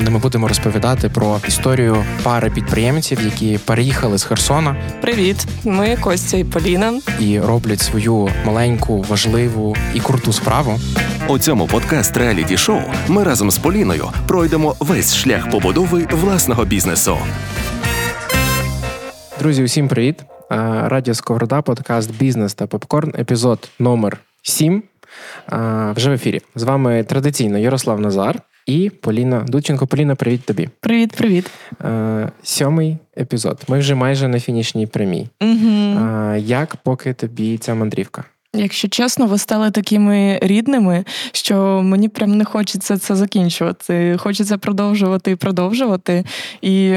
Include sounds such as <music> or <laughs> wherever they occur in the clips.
Де ми будемо розповідати про історію пари підприємців, які переїхали з Херсона. Привіт, ми Костя і Поліна. і роблять свою маленьку, важливу і круту справу. У цьому подкаст реаліті шоу ми разом з Поліною пройдемо весь шлях побудови власного бізнесу. Друзі, усім привіт! Е, Радіо Сковорода, подкаст Бізнес та попкорн, епізод номер 7. Вже в ефірі. З вами традиційно Ярослав Назар і Поліна Дудченко. Поліна, привіт тобі. Привіт, привіт. Сьомий епізод. Ми вже майже на фінішній прямій. Угу. Як поки тобі ця мандрівка? Якщо чесно, ви стали такими рідними, що мені прям не хочеться це закінчувати. Хочеться продовжувати і продовжувати. І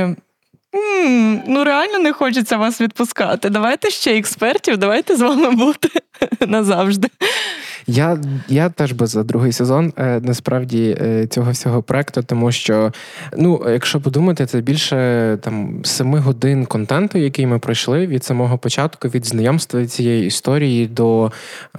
м, ну реально не хочеться вас відпускати. Давайте ще експертів, давайте з вами бути <laughs> назавжди. Я, я теж би за другий сезон е, насправді е, цього всього проекту, тому що, ну, якщо подумати, це більше там семи годин контенту, який ми пройшли від самого початку, від знайомства цієї історії до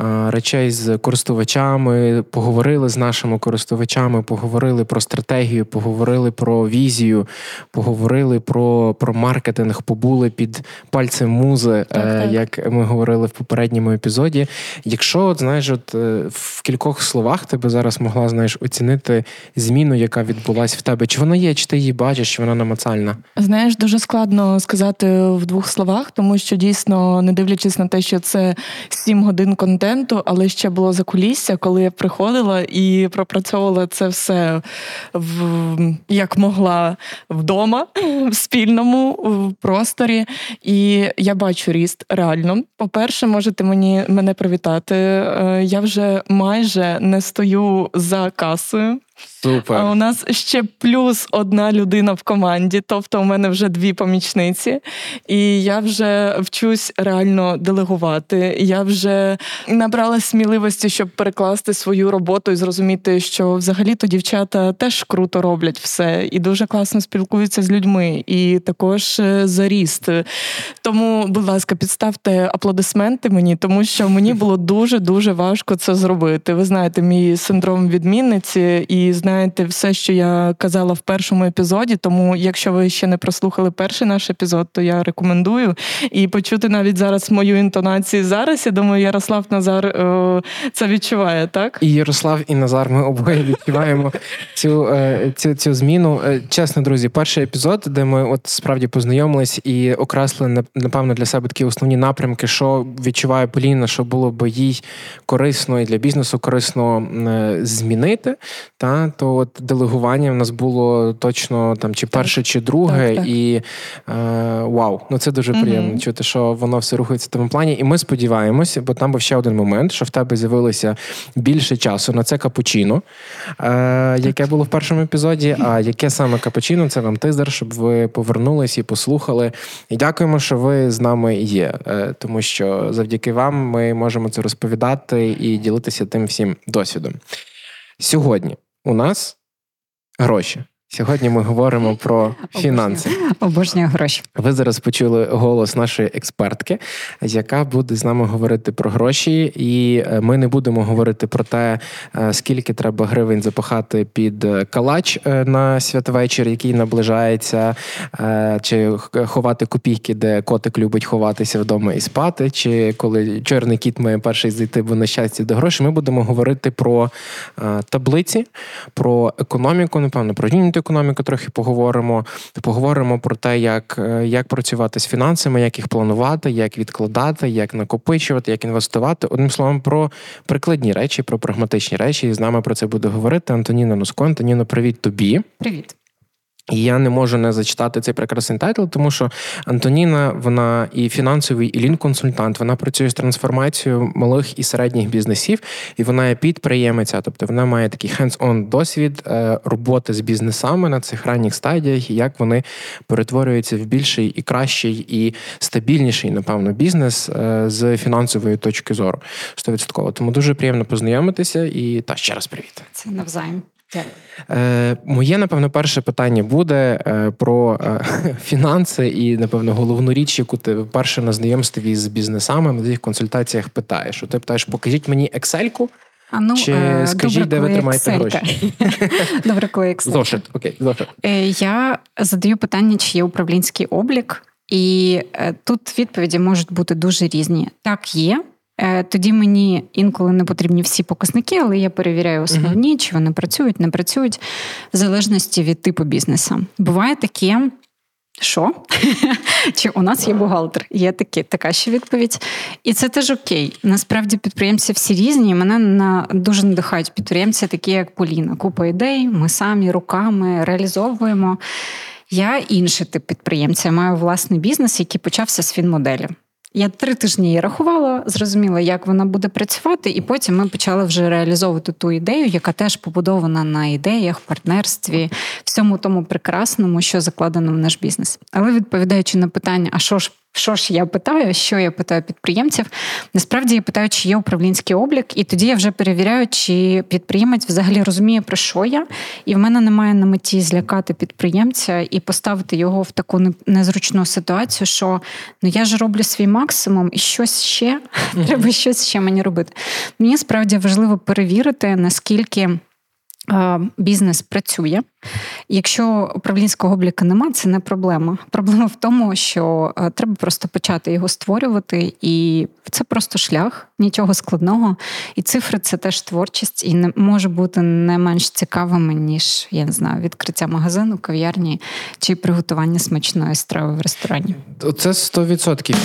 е, речей з користувачами, поговорили з нашими користувачами, поговорили про стратегію, поговорили про візію, поговорили про, про маркетинг, побули під пальцем музи, Так, е, так. як ми говорили в попередньому епізоді. Якщо, от, знаєш, от е, в кількох словах ти би зараз могла знаєш, оцінити зміну, яка відбулась в тебе, чи вона є, чи ти її бачиш, чи вона намацальна? Знаєш, дуже складно сказати в двох словах, тому що дійсно, не дивлячись на те, що це сім годин контенту, але ще було закулісся, коли я приходила і пропрацьовувала це все в як могла вдома, <laughs> в спільному в просторі. І я бачу ріст реально. По-перше, можете мені мене привітати. Е, Я вже майже не стою за касою. Супер. А у нас ще плюс одна людина в команді, тобто у мене вже дві помічниці, і я вже вчусь реально делегувати. Я вже набрала сміливості, щоб перекласти свою роботу і зрозуміти, що взагалі-то дівчата теж круто роблять все і дуже класно спілкуються з людьми, і також е, за ріст. Тому, будь ласка, підставте аплодисменти мені, тому що мені було дуже дуже важко це зробити. Ви знаєте, мій синдром відмінниці, і знаєте все, що я казала в першому епізоді. Тому, якщо ви ще не прослухали перший наш епізод, то я рекомендую і почути навіть зараз мою інтонацію зараз. Я думаю, Ярослав Назар е, це відчуває, так? І Ярослав і Назар, ми обоє відчуваємо <laughs> цю, е, цю, цю зміну. Е, Чесно, друзі, перший епізод, де ми от справді познайомились і окреслили нап- напевно для себе такі основні напрямки, що відчуває Поліна, що було би їй корисно і для бізнесу корисно змінити. Та то от делегування в нас було точно там чи перше, чи друге, Так, так. і е, вау, ну це дуже приємно чути, що воно все рухається в тому плані. І ми сподіваємося, бо там був ще один момент, що в тебе з'явилося більше часу на це капучино, е, яке було в першому епізоді. А яке саме капучино, це вам тизер, щоб ви повернулись і послухали. І дякуємо, що ви з нами є, е, тому що завдяки вам ми можемо це розповідати і ділитися тим всім досвідом. Сьогодні у нас гроші. Сьогодні ми говоримо про фінанси. Обожнюю гроші. Ви зараз почули голос нашої експертки, яка буде з нами говорити про гроші, і е, ми не будемо говорити про те, е, скільки треба гривень запахати під е, калач на святвечір, який наближається, чи ховати копійки, де котик любить ховатися вдома і спати, чи коли чорний кіт має перший зайти, бо на щастя до грошей. Ми будемо говорити про таблиці, про економіку, напевно, про unit економіку трохи поговоримо. Поговоримо про те, як, е, як працювати з фінансами, як їх планувати, як відкладати, як накопичувати, як інвестувати. Одним словом, про прикладні речі, про прагматичні речі. І з нами про це буде говорити Антоніна Носко. Антоніно, привіт тобі. Привіт. І я не можу не зачитати цей прекрасний title, тому що Антоніна, вона і фінансовий, і lean-консультант. Вона працює з трансформацією малих і середніх бізнесів, і вона є підприємиця. Тобто вона має такий hands-on досвід е, роботи з бізнесами на цих ранніх стадіях, і як вони перетворюються в більший і кращий, і стабільніший, напевно, бізнес е, з фінансової точки зору. 100%. Тому дуже приємно познайомитися. І та ще раз привіт. Це навзаєм. Е, Моє, напевно, перше питання буде е, про е, <laughs> фінанси і, напевно, головну річ, яку ти вперше на знайомстві з бізнесами на цих консультаціях питаєш. Ти питаєш, покажіть мені Excel-ку, а ну, Чи е, скажіть, добре, де ви тримаєте Excel-ка. гроші? <laughs> Добре, коли Excel. Зошит, окей, зошит. Е, Я задаю питання, чи є управлінський облік, і тут відповіді можуть бути дуже різні. Так, є. Е, Тоді мені інколи не потрібні всі показники, але я перевіряю основні, чи вони працюють, не працюють, в залежності від типу бізнесу. Буває таке. Що? <laughs> Чи у нас є бухгалтер? Є такі, така ще відповідь. І це теж окей. Насправді підприємці всі різні. і Мене на дуже надихають підприємці, такі як Поліна. Купа ідей, ми самі руками реалізовуємо. Я інший тип підприємця. Я маю власний бізнес, який почався з фінмоделі. Я три тижні її рахувала, зрозуміла, як вона буде працювати, і потім ми почали вже реалізовувати ту ідею, яка теж побудована на ідеях, партнерстві, всьому тому прекрасному, що закладено в наш бізнес. Але відповідаючи на питання, а що ж що ж я питаю, що я питаю підприємців? Насправді я питаю, чи є управлінський облік, і тоді я вже перевіряю, чи підприємець взагалі розуміє, про що я, і в мене немає на меті злякати підприємця і поставити його в таку незручну ситуацію, що ну я ж роблю свій максимум, і щось ще треба щось ще мені робити. Мені справді важливо перевірити, наскільки. Бізнес працює. Якщо управлінського обліку нема, це не проблема. Проблема в тому, що треба просто почати його створювати, і це просто шлях, нічого складного. І цифри це теж творчість, і не може бути не менш цікавими, ніж я не знаю, відкриття магазину, кав'ярні чи приготування смачної страви в ресторані. Це 100%.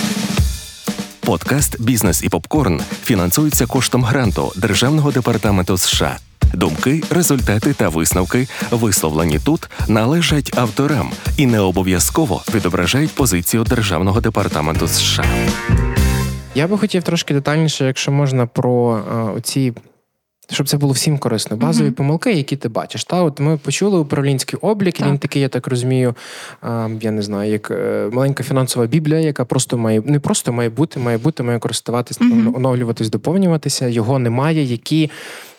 Подкаст Бізнес і попкорн фінансується коштом гранту Державного департаменту США. Думки, результати та висновки, висловлені тут, належать авторам і не обов'язково відображають позицію Державного департаменту США. Я би хотів трошки детальніше, якщо можна, про оці. Щоб це було всім корисно. Базові uh-huh. помилки, які ти бачиш. Та от ми почули управлінський облік. Так. Він такий, я так розумію, я не знаю, як е, маленька фінансова біблія, яка просто має не просто має бути, має бути, має користуватись, uh-huh. оновлюватись, доповнюватися. Його немає. Які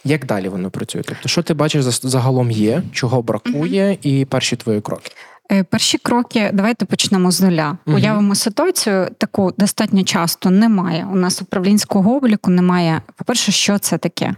як далі воно працює? Тобто, що ти бачиш загалом є, чого бракує, і перші твої кроки. Е, перші кроки, давайте почнемо з нуля. Угу. Уявимо ситуацію, таку достатньо часто немає. У нас управлінського обліку немає. По-перше, що це таке?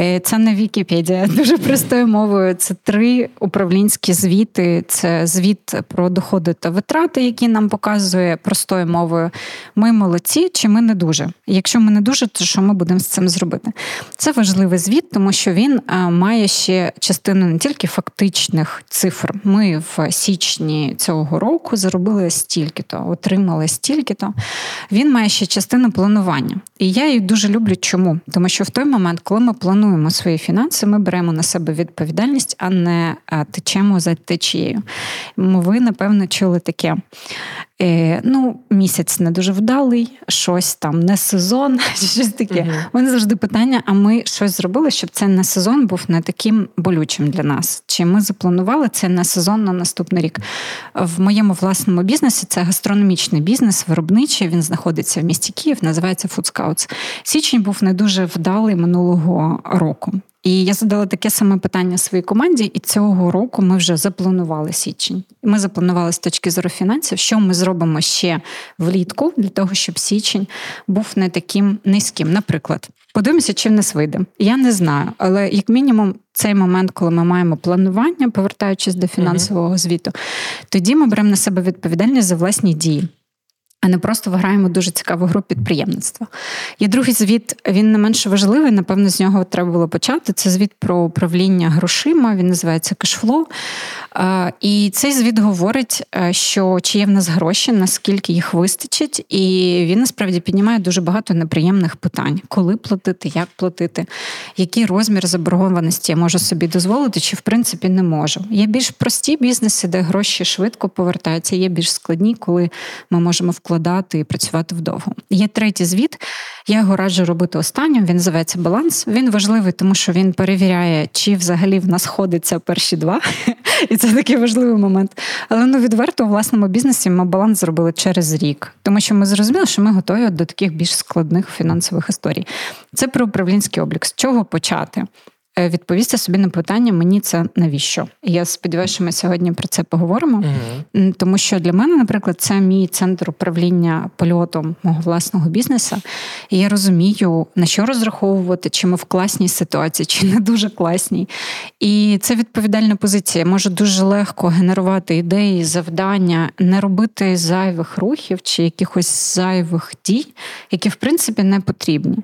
Е, це не Вікіпедія, <laughs> дуже простою мовою. Це три управлінські звіти. Це звіт про доходи та витрати, які нам показує простою мовою. Ми молодці чи ми не дуже. Якщо ми не дуже, то що ми будемо з цим зробити? Це важливий звіт, тому що він е, має ще частину не тільки фактичних цифр. Ми в січні цього року заробили стільки-то, отримали стільки-то. Він має ще частину планування. І я її дуже люблю. Чому? Тому що в той момент, коли ми плануємо свої фінанси, ми беремо на себе відповідальність, а не течемо за течією. Ви, напевно, чули таке. Е, ну, місяць не дуже вдалий, щось там не сезон, <laughs> щось таке. Uh-huh. Вони завжди питання: а ми щось зробили, щоб цей не сезон був не таким болючим для нас? Чи ми запланували це не сезон на наступний рік? В моєму власному бізнесі це гастрономічний бізнес, виробничий. Він знаходиться в місті Київ, називається Food Scouts. Січень був не дуже вдалий минулого року. І я задала таке саме питання своїй команді, і цього року ми вже запланували січень. Ми запланували з точки зору фінансів, що ми зробимо ще влітку для того, щоб січень був не таким низьким. Наприклад, подивимося, чи в нас вийде. Я не знаю, але як мінімум, цей момент, коли ми маємо планування, повертаючись до фінансового звіту, тоді ми беремо на себе відповідальність за власні дії а не просто виграємо дуже цікаву гру підприємництва. Є другий звіт, він не менш важливий, напевно, з нього треба було почати. Це звіт про управління грошима, він називається кешфлоу. І цей звіт говорить, е, що чи є в нас гроші, наскільки їх вистачить, і він насправді піднімає дуже багато неприємних питань: коли платити, як платити, який розмір заборгованості я можу собі дозволити, чи в принципі не можу. Є більш прості бізнеси, де гроші швидко повертаються, є більш складні, коли ми можемо вкладати вкладати і працювати вдовго. Є третій звіт. Я його раджу робити останнім. Він називається баланс. Він важливий, тому що він перевіряє, чи взагалі в нас ходиться перші два. І це такий важливий момент. Але ну відверто у власному бізнесі ми баланс зробили через рік, тому що ми зрозуміли, що ми готові до таких більш складних фінансових історій. Це про управлінський облік. З чого почати? Е, відповісти собі на питання мені це навіщо? Я сподіваюся, що ми сьогодні про це поговоримо, угу. тому що для мене, наприклад, це мій центр управління польотом мого власного бізнесу. І я розумію, на що розраховувати, чи ми в класній ситуації, чи не дуже класній. І це відповідальна позиція. Може дуже легко генерувати ідеї, завдання, не робити зайвих рухів чи якихось зайвих дій, які в принципі не потрібні.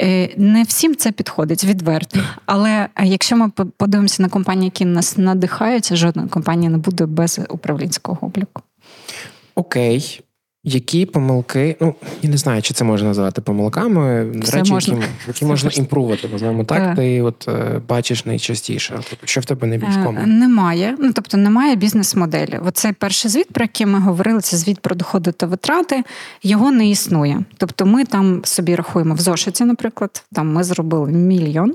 Е, не всім це підходить відверто. Але якщо ми подивимося на компанії, які нас надихаються, жодна компанія не буде без управлінського обліку. Окей, які помилки, ну я не знаю, чи це можна називати помилками, Все речі, можна. які які можна імпрувати, називаємо так. так. Ти от е, бачиш найчастіше. Тобто, що в тебе найбільш? Е, немає. Ну тобто немає бізнес-моделі. Оцей перший звіт, про який ми говорили, це звіт про доходи та витрати. Його не існує. Тобто, ми там собі рахуємо в зошиті, наприклад, там ми зробили мільйон,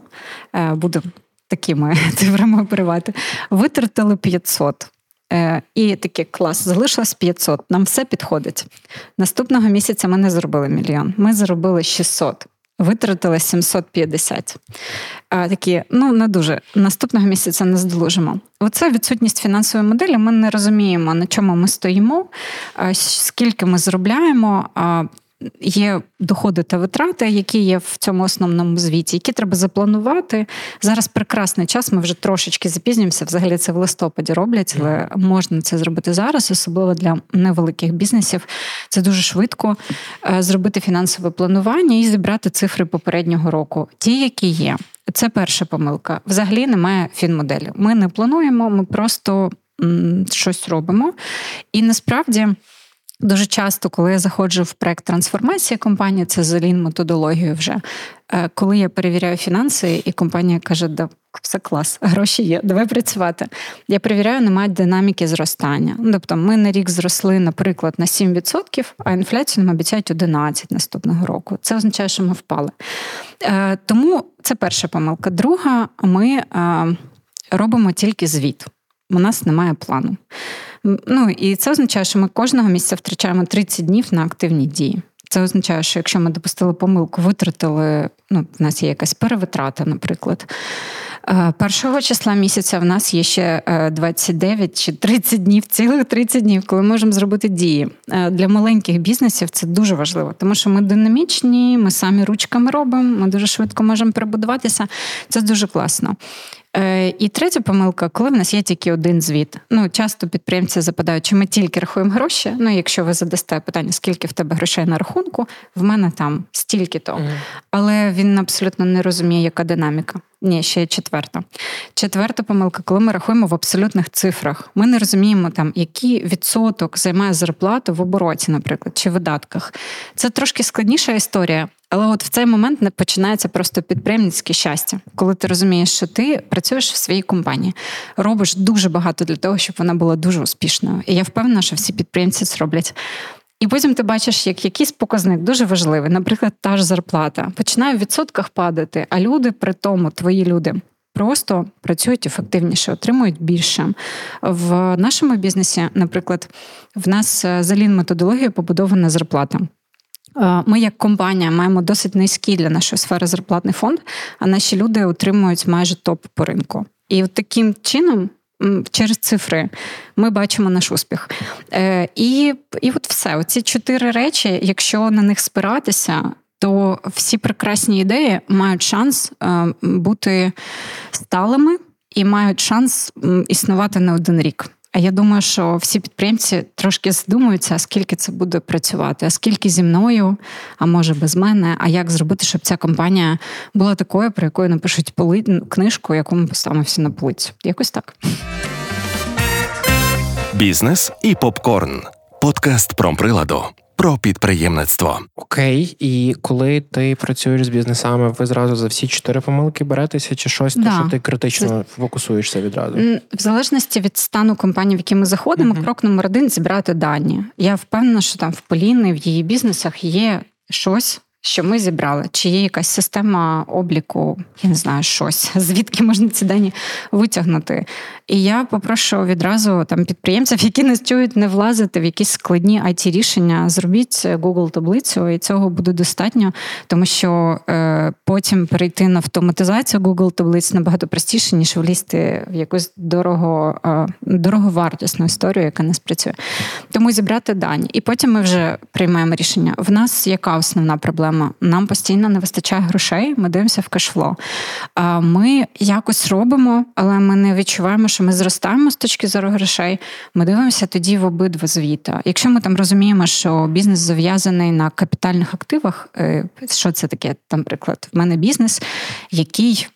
е, буде такими <laughs> цифрами оперувати, витратили 500. Е, і такий клас, залишилось 500, нам все підходить. Наступного місяця ми не зробили мільйон, ми зробили 600, витратили 750. А, Такі, ну не дуже. Наступного місяця не здолужимо. Оце відсутність фінансової моделі. Ми не розуміємо, на чому ми стоїмо, скільки ми зробляємо є доходи та витрати, які є в цьому основному звіті, які треба запланувати. Зараз прекрасний час. Ми вже трошечки запізнюємося. Взагалі це в листопаді роблять, але можна це зробити зараз, особливо для невеликих бізнесів. Це дуже швидко е, зробити фінансове планування і зібрати цифри попереднього року, ті, які є. Це перша помилка. Взагалі немає фінмоделі. Ми не плануємо, ми просто щось робимо. І насправді. Дуже часто, коли я заходжу в проект трансформації компанії, це за лін методологію вже. Е, коли я перевіряю фінанси, і компанія каже, да, все клас, гроші є, давай працювати. Я перевіряю, немає динаміки зростання. Ну, тобто, ми на рік зросли, наприклад, на 7%, а інфляцію нам обіцяють 11% наступного року. Це означає, що ми впали. Е, тому це перша помилка. Друга, ми е, робимо тільки звіт. У нас немає плану. Ну і це означає, що ми кожного місяця втрачаємо 30 днів на активні дії. Це означає, що якщо ми допустили помилку, витратили, ну, в нас є якась перевитрата, наприклад. Е, першого числа місяця в нас є ще 29 е, чи 30 днів, цілих 30 днів, коли ми можемо зробити дії. Е, для маленьких бізнесів це дуже важливо, тому що ми динамічні, ми самі ручками робимо, ми дуже швидко можемо перебудуватися. Це дуже класно. Е, і третя помилка, коли в нас є тільки один звіт. Ну, часто підприємці запитають, чи ми тільки рахуємо гроші. Ну, якщо ви задасте питання, скільки в тебе грошей на рахунку, в мене там стільки-то. Mm. Але він абсолютно не розуміє, яка динаміка. Ні, ще є четверта. Четверта помилка, коли ми рахуємо в абсолютних цифрах. Ми не розуміємо, там, який відсоток займає зарплату в обороті, наприклад, чи видатках. Це трошки складніша історія. Але от в цей момент не починається просто підприємницьке щастя, коли ти розумієш, що ти працюєш в своїй компанії, робиш дуже багато для того, щоб вона була дуже успішною. І я впевнена, що всі підприємці це роблять. І потім ти бачиш, як якийсь показник дуже важливий, наприклад, та ж зарплата починає в відсотках падати, а люди при тому, твої люди. Просто працюють ефективніше, отримують більше. В нашому бізнесі, наприклад, в нас е, за лін методологією побудована зарплата. Е, ми, як компанія, маємо досить низький для нашої сфери зарплатний фонд, а наші люди отримують майже топ по ринку. І от таким чином. Через цифри ми бачимо наш успіх. Е, І і от все. Оці чотири речі, якщо на них спиратися, то всі прекрасні ідеї мають шанс е, бути сталими і мають шанс існувати не один рік. А я думаю, що всі підприємці трошки задумуються, скільки це буде працювати, а скільки зі мною, а може без мене. А як зробити, щоб ця компанія була такою, про яку напишуть поли... книжку, яку ми поставимо всі на полицю. Якось так. Бізнес і попкорн. Подкаст про приладу про підприємництво. Окей, і коли ти працюєш з бізнесами, ви зразу за всі чотири помилки беретеся, чи щось, да. то, що ти критично Це... фокусуєшся відразу? В залежності від стану компанії, в які ми заходимо, uh крок номер один зібрати дані. Я впевнена, що там в Поліни, в її бізнесах є щось. Що ми зібрали, чи є якась система обліку, я не знаю, щось, <laughs> звідки можна ці дані витягнути. І я попрошу відразу там підприємців, які нас чують, не влазити в якісь складні it рішення. Зробіть Google таблицю, і цього буде достатньо, тому що е, потім перейти на автоматизацію Google таблиць набагато простіше, ніж влізти в якусь дорого, е, дороговартісну історію, яка не спрацює. Тому зібрати дані. І потім ми вже приймаємо рішення. В нас яка основна проблема? Нам постійно не вистачає грошей, ми дивимося в кешфло. Ми якось робимо, але ми не відчуваємо, що ми зростаємо з точки зору грошей. Ми дивимося тоді в обидва звіта. Якщо ми там розуміємо, що бізнес зав'язаний на капітальних активах, е, що це таке? Наприклад, в мене бізнес, який.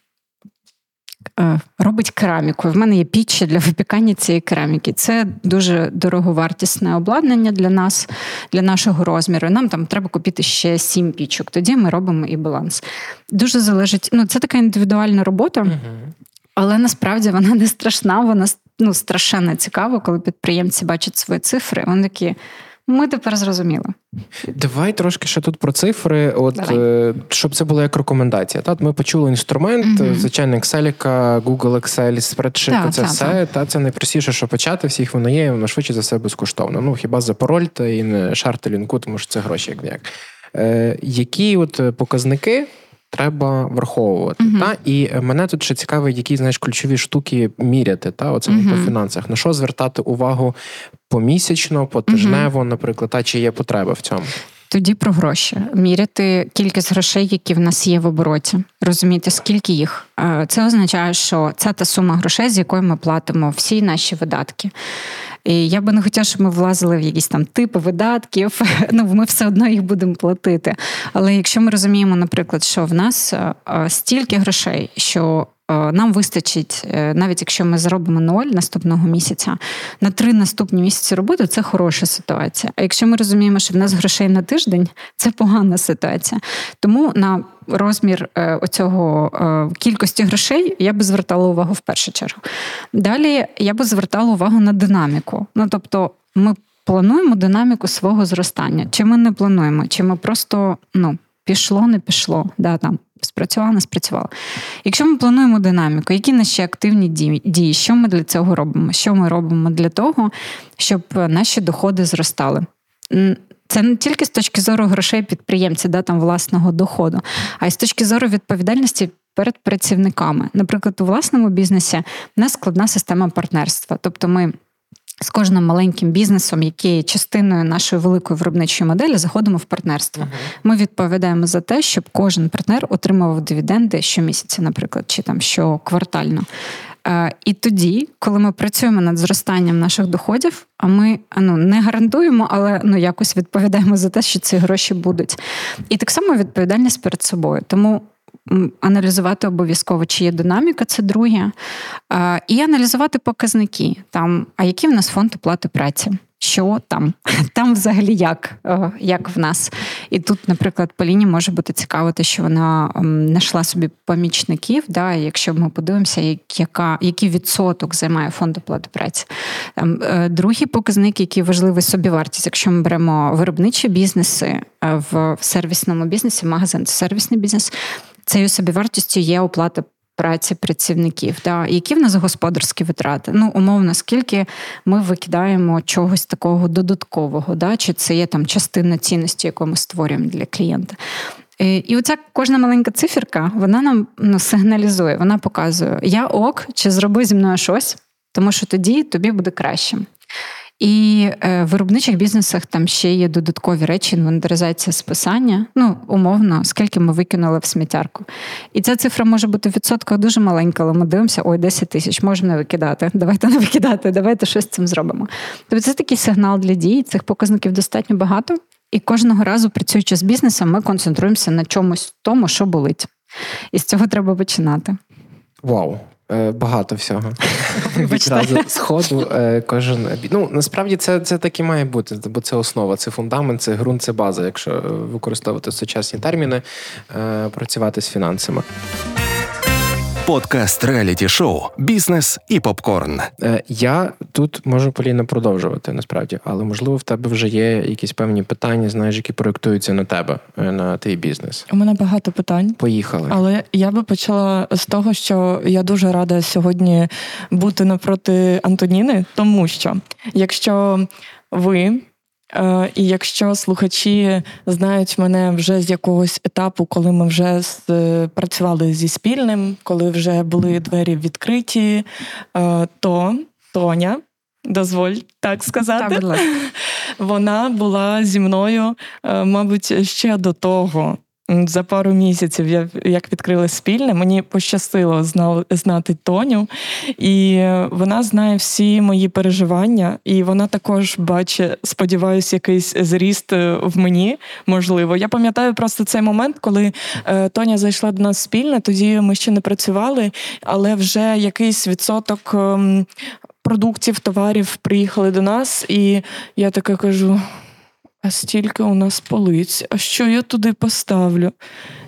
Е, робить кераміку. В мене є пічі для випікання цієї кераміки. Це дуже дороговартісне обладнання для нас, для нашого розміру. Нам там треба купити ще сім пічок. Тоді ми робимо і баланс. Дуже залежить. Ну, це така індивідуальна робота, але насправді вона не страшна. Вона ну, страшенно цікава, коли підприємці бачать свої цифри. Вони такі. Ми тепер зрозуміли. Давай трошки ще тут про цифри. От Давай. щоб це було як рекомендація. Так, ми почули інструмент, угу. звичайно, Excel, Google Excel, спредшит, це та, все. Та. та це найпростіше, що почати. Всіх воно є, воно швидше за все безкоштовно. Ну хіба за пароль та і не шарти лінку, тому що це гроші як як. Е, Які от показники треба враховувати. Uh-huh. Та? І мене тут ще цікавить, які знаєш ключові штуки міряти, та оце uh-huh. по фінансах. На що звертати увагу помісячно, потижнево, uh-huh. наприклад, та чи є потреба в цьому? Тоді про гроші міряти кількість грошей, які в нас є в обороті, розуміти, скільки їх. Це означає, що це та сума грошей, з якою ми платимо всі наші видатки. І я би не хотіла, щоб ми влазили в якісь там типи видатків. <laughs> Ну ми все одно їх будемо платити. Але якщо ми розуміємо, наприклад, що в нас стільки грошей, що нам вистачить, е, навіть якщо ми зробимо ноль наступного місяця, на три наступні місяці роботи це хороша ситуація. А якщо ми розуміємо, що в нас грошей на тиждень, це погана ситуація. Тому на розмір е, оцього кількості грошей я би звертала увагу в першу чергу. Далі я би звертала увагу на динаміку. Ну тобто, ми плануємо динаміку свого зростання, чи ми не плануємо, чи ми просто ну. Пішло, не пішло, да, там спрацювала, не спрацювала. Якщо ми плануємо динаміку, які наші активні дії, що ми для цього робимо? Що ми робимо для того, щоб наші доходи зростали? Це не тільки з точки зору грошей підприємця, да, там власного доходу, а й з точки зору відповідальності. Перед працівниками, наприклад, у власному бізнесі в нас складна система партнерства. Тобто, ми з кожним маленьким бізнесом, який є частиною нашої великої виробничої моделі, заходимо в партнерство. Uh-huh. Ми відповідаємо за те, щоб кожен партнер отримував дивіденди щомісяця, наприклад, чи там щоквартально. Е, і тоді, коли ми працюємо над зростанням наших доходів, а ми ну не гарантуємо, але ну якось відповідаємо за те, що ці гроші будуть. І так само відповідальність перед собою. Тому аналізувати обов'язково, чи є динаміка, це друге. І аналізувати показники, там, а який в нас фонд оплати праці. Що там? <laughs> Там взагалі як як в нас. І тут, наприклад, Поліні може бути цікаво, те, що вона знайшла собі помічників. Да, Якщо ми подивимося, яка, який відсоток займає фонд оплати праці. Там, е, Другий показник, який важливий собівартість, якщо ми беремо виробничі бізнеси е, в сервісному бізнесі, магазин це сервісний бізнес, цією собівартістю є оплата праці працівників. Да? Які в нас господарські витрати? Ну, умовно, скільки ми викидаємо чогось такого додаткового, да? чи це є там частина цінності, яку ми створюємо для клієнта. Е, і оця кожна маленька циферка, вона нам ну, сигналізує, вона показує, я ок, чи зроби зі мною щось, тому що тоді тобі буде краще. І е, в виробничих бізнесах там ще є додаткові речі, інвентаризація списання. Ну, умовно, скільки ми викинули в сміттярку. І ця цифра може бути в відсотках дуже маленька, але ми дивимося, ой, 10 тисяч, можемо не викидати. Давайте не викидати, давайте щось з цим зробимо. Тобто це такий сигнал для дій, цих показників достатньо багато. І кожного разу, працюючи з бізнесом, ми концентруємося на чомусь тому, що болить. І з цього треба починати. Вау, багато всього. <laughs> Відразу сходу е, кожен. Ну, насправді це це так і має бути, бо це основа, це фундамент, це ґрунт, це база, якщо використовувати сучасні терміни, е, працювати з фінансами. Подкаст реаліті шоу Бізнес і попкорн. Е, я тут можу Поліна продовжувати насправді, але можливо в тебе вже є якісь певні питання, знаєш, які проєктуються на тебе, е, на твій бізнес. У мене багато питань. Поїхали. Але я би почала з того, що я дуже рада сьогодні бути напроти Антоніни, тому що якщо ви. Е, і якщо слухачі знають мене вже з якогось етапу, коли ми вже працювали зі спільним, коли вже були двері відкриті, е, то Тоня, дозволь так сказати, так, <laughs> вона була зі мною, е, мабуть, ще до того. За пару місяців, як відкрили спільне, мені пощастило знати Тоню, і вона знає всі мої переживання, і вона також бачить, сподіваюся, якийсь зріст е, в мені. Можливо, я пам'ятаю просто цей момент, коли е, Тоня зайшла до нас спільне. Тоді ми ще не працювали, але вже якийсь відсоток ем, продуктів, товарів приїхали до нас, і я така кажу а стільки у нас полиць, а що я туди поставлю?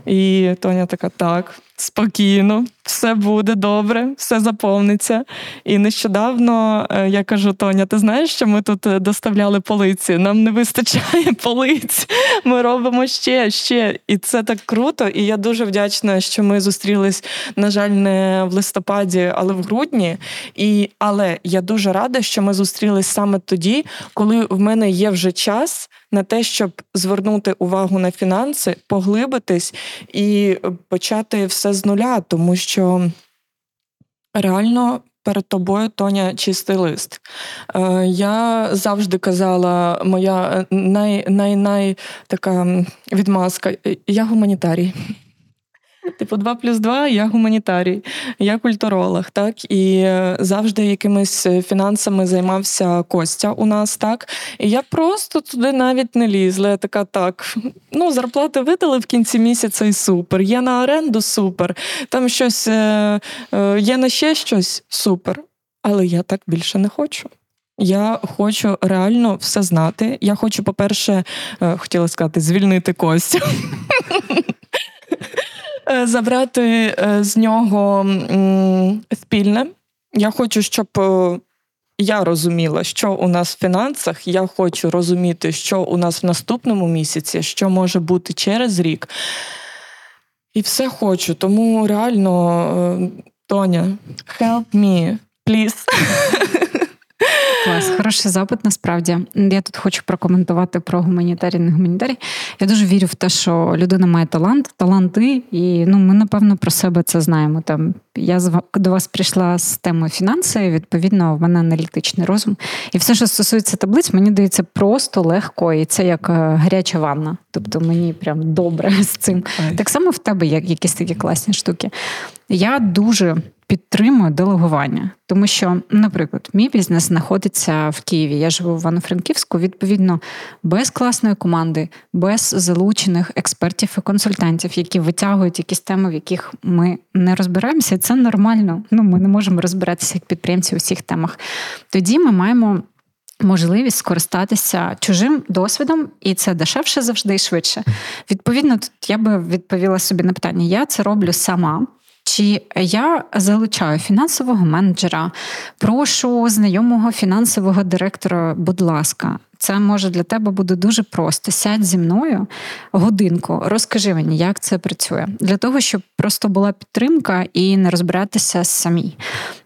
І Тоня така, так, спокійно, все буде добре, все заповниться. І нещодавно е, я кажу: Тоня, ти знаєш, що ми тут е, доставляли полиці? Нам не вистачає <laughs> полиць. Ми робимо ще, ще. І це так круто. І я дуже вдячна, що ми зустрілись, на жаль, не в листопаді, але в грудні. І, Але я дуже рада, що ми зустрілись саме тоді, коли в мене є вже час на те, щоб звернути увагу на фінанси, поглибитись і почати все з нуля, тому що реально. Перед тобою Тоня чистий лист. Е, Я завжди казала, моя най, най, най така відмазка, я гуманітарій. Типу, 2 плюс 2 я гуманітарій, я культуролог, так і е, завжди якимись фінансами займався Костя у нас, так. І я просто туди навіть не лізла. Я така так. Ну, зарплати видали в кінці місяця і супер. Є на оренду супер. Там щось е, е, є на ще щось супер. Але я так більше не хочу. Я хочу реально все знати. Я хочу, по-перше, хотіла сказати, звільнити Костю. <laughs> Е, забрати е, з нього спільне. Я хочу, щоб е, я розуміла, що у нас в фінансах. Я хочу розуміти, що у нас в наступному місяці, що може бути через рік. І все хочу. Тому реально, Тоня, help me, please. <laughs> Клас, хороший запит. Насправді я тут хочу прокоментувати про гуманітарій, не гуманітарій. Я дуже вірю в те, що людина має талант, таланти, і ну ми напевно про себе це знаємо. Там я до вас прийшла з темою фінанси. Відповідно, в мене аналітичний розум. І все, що стосується таблиць, мені дається просто легко, і це як е, гаряча ванна. Тобто мені прям добре з цим. Ай. Так само в тебе є якісь такі класні штуки. Я дуже підтримую делегування, тому що, наприклад, мій бізнес знаходиться в Києві. Я живу в Івано-Франківську, відповідно, без класної команди, без залучених експертів і консультантів, які витягують якісь теми, в яких ми не розбираємося. Це нормально. Ну, ми не можемо розбиратися як підприємці у всіх темах. Тоді ми маємо. Можливість скористатися чужим досвідом, і це дешевше завжди і швидше. Відповідно, тут я би відповіла собі на питання: я це роблю сама. Чи я залучаю фінансового менеджера, прошу знайомого фінансового директора, будь ласка, це може для тебе буде дуже просто. Сядь зі мною годинку, розкажи мені, як це працює, для того, щоб просто була підтримка і не розбиратися самі.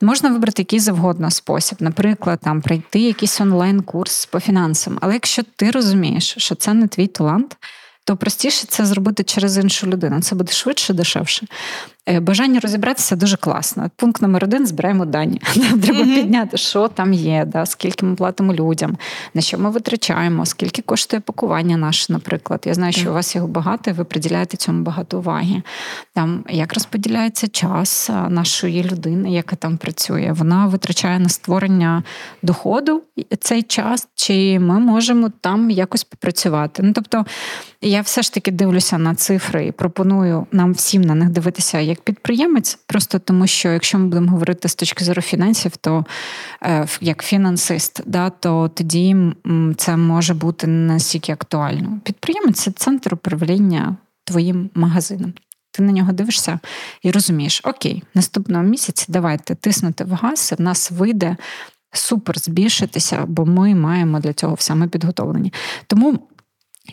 Можна вибрати який завгодно спосіб, наприклад, там пройти якийсь онлайн-курс по фінансам. Але якщо ти розумієш, що це не твій талант то простіше це зробити через іншу людину. Це буде швидше, дешевше. Е, бажання розібратися дуже класно. Пункт номер один збираємо дані. <laughs> Треба mm-hmm. підняти, що там є, да, скільки ми платимо людям, на що ми витрачаємо, скільки коштує пакування наше, наприклад. Я знаю, що mm-hmm. у вас його багато, і ви приділяєте цьому багато уваги. Там як розподіляється час нашої людини, яка там працює, вона витрачає на створення доходу цей час, чи ми можемо там якось попрацювати. Ну тобто я все ж таки дивлюся на цифри і пропоную нам всім на них дивитися як підприємець, просто тому що якщо ми будемо говорити з точки зору фінансів, то е, як фінансист, да, то тоді це може бути не настільки актуально. Підприємець це центр управління твоїм магазином. Ти на нього дивишся і розумієш, окей, наступного місяці давайте тиснути в газ, і в нас вийде супер збільшитися, бо ми маємо для цього все ми підготовлені. Тому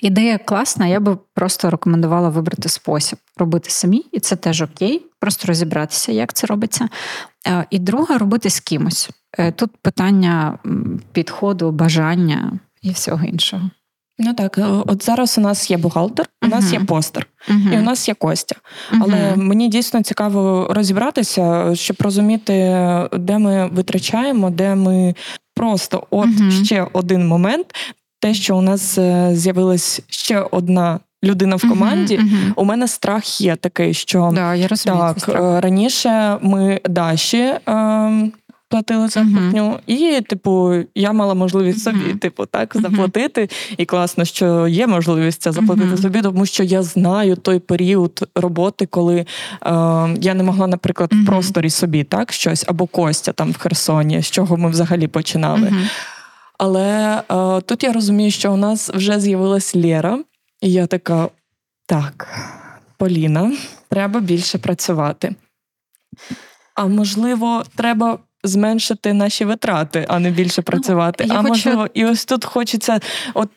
ідея класна, я би просто рекомендувала вибрати спосіб робити самі, і це теж окей, просто розібратися, як це робиться. Е, і друге, робити з кимось. Е, тут питання підходу, бажання і всього іншого. Ну так, е, от зараз у нас є бухгалтер, у uh-huh. нас є постер, uh-huh. і у нас є Костя. Uh-huh. Але мені дійсно цікаво розібратися, щоб розуміти, де ми витрачаємо, де ми просто от ще один момент, те, що у нас з'явилась ще одна. Людина в команді, uh-huh, uh-huh. у мене страх є такий, що да, я розумію, так раніше ми Даші е, платили зарплатню. Uh-huh. І, типу, я мала можливість собі, типу, так, заплатити. І класно, що є можливість це заплатити uh-huh. собі, тому що я знаю той період роботи, коли е, я не могла, наприклад, в просторі собі так щось, або Костя там в Херсоні, з чого ми взагалі починали. Але е, тут я розумію, що у нас вже з'явилась Лєра, і я така: так, Поліна, треба більше працювати. А можливо, треба зменшити наші витрати, а не більше ну, працювати. Ну, а хочу... можливо, і ось тут хочеться от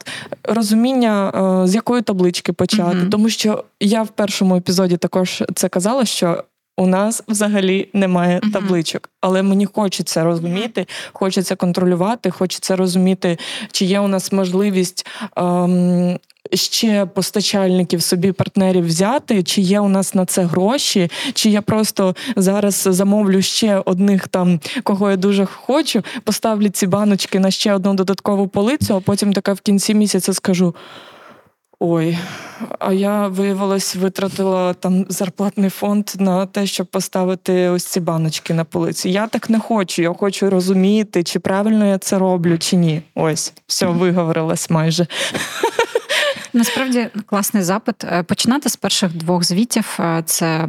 розуміння, е, з якої таблички почати. mm Тому що я в першому епізоді також це казала, що. У нас взагалі немає uh-huh. табличок, але мені хочеться розуміти, хочеться контролювати, хочеться розуміти, чи є у нас можливість ем, ще постачальників собі партнерів взяти, чи є у нас на це гроші, чи я просто зараз замовлю ще одних там, кого я дуже хочу, поставлю ці баночки на ще одну додаткову полицю, а потім така в кінці місяця скажу. Ой, а я виявилось, витратила там зарплатний фонд на те, щоб поставити ось ці баночки на полиці. Я так не хочу. Я хочу розуміти, чи правильно я це роблю, чи ні. Ось, все, виговорилась майже. Насправді класний запит. Е, починати з перших двох звітів: е, це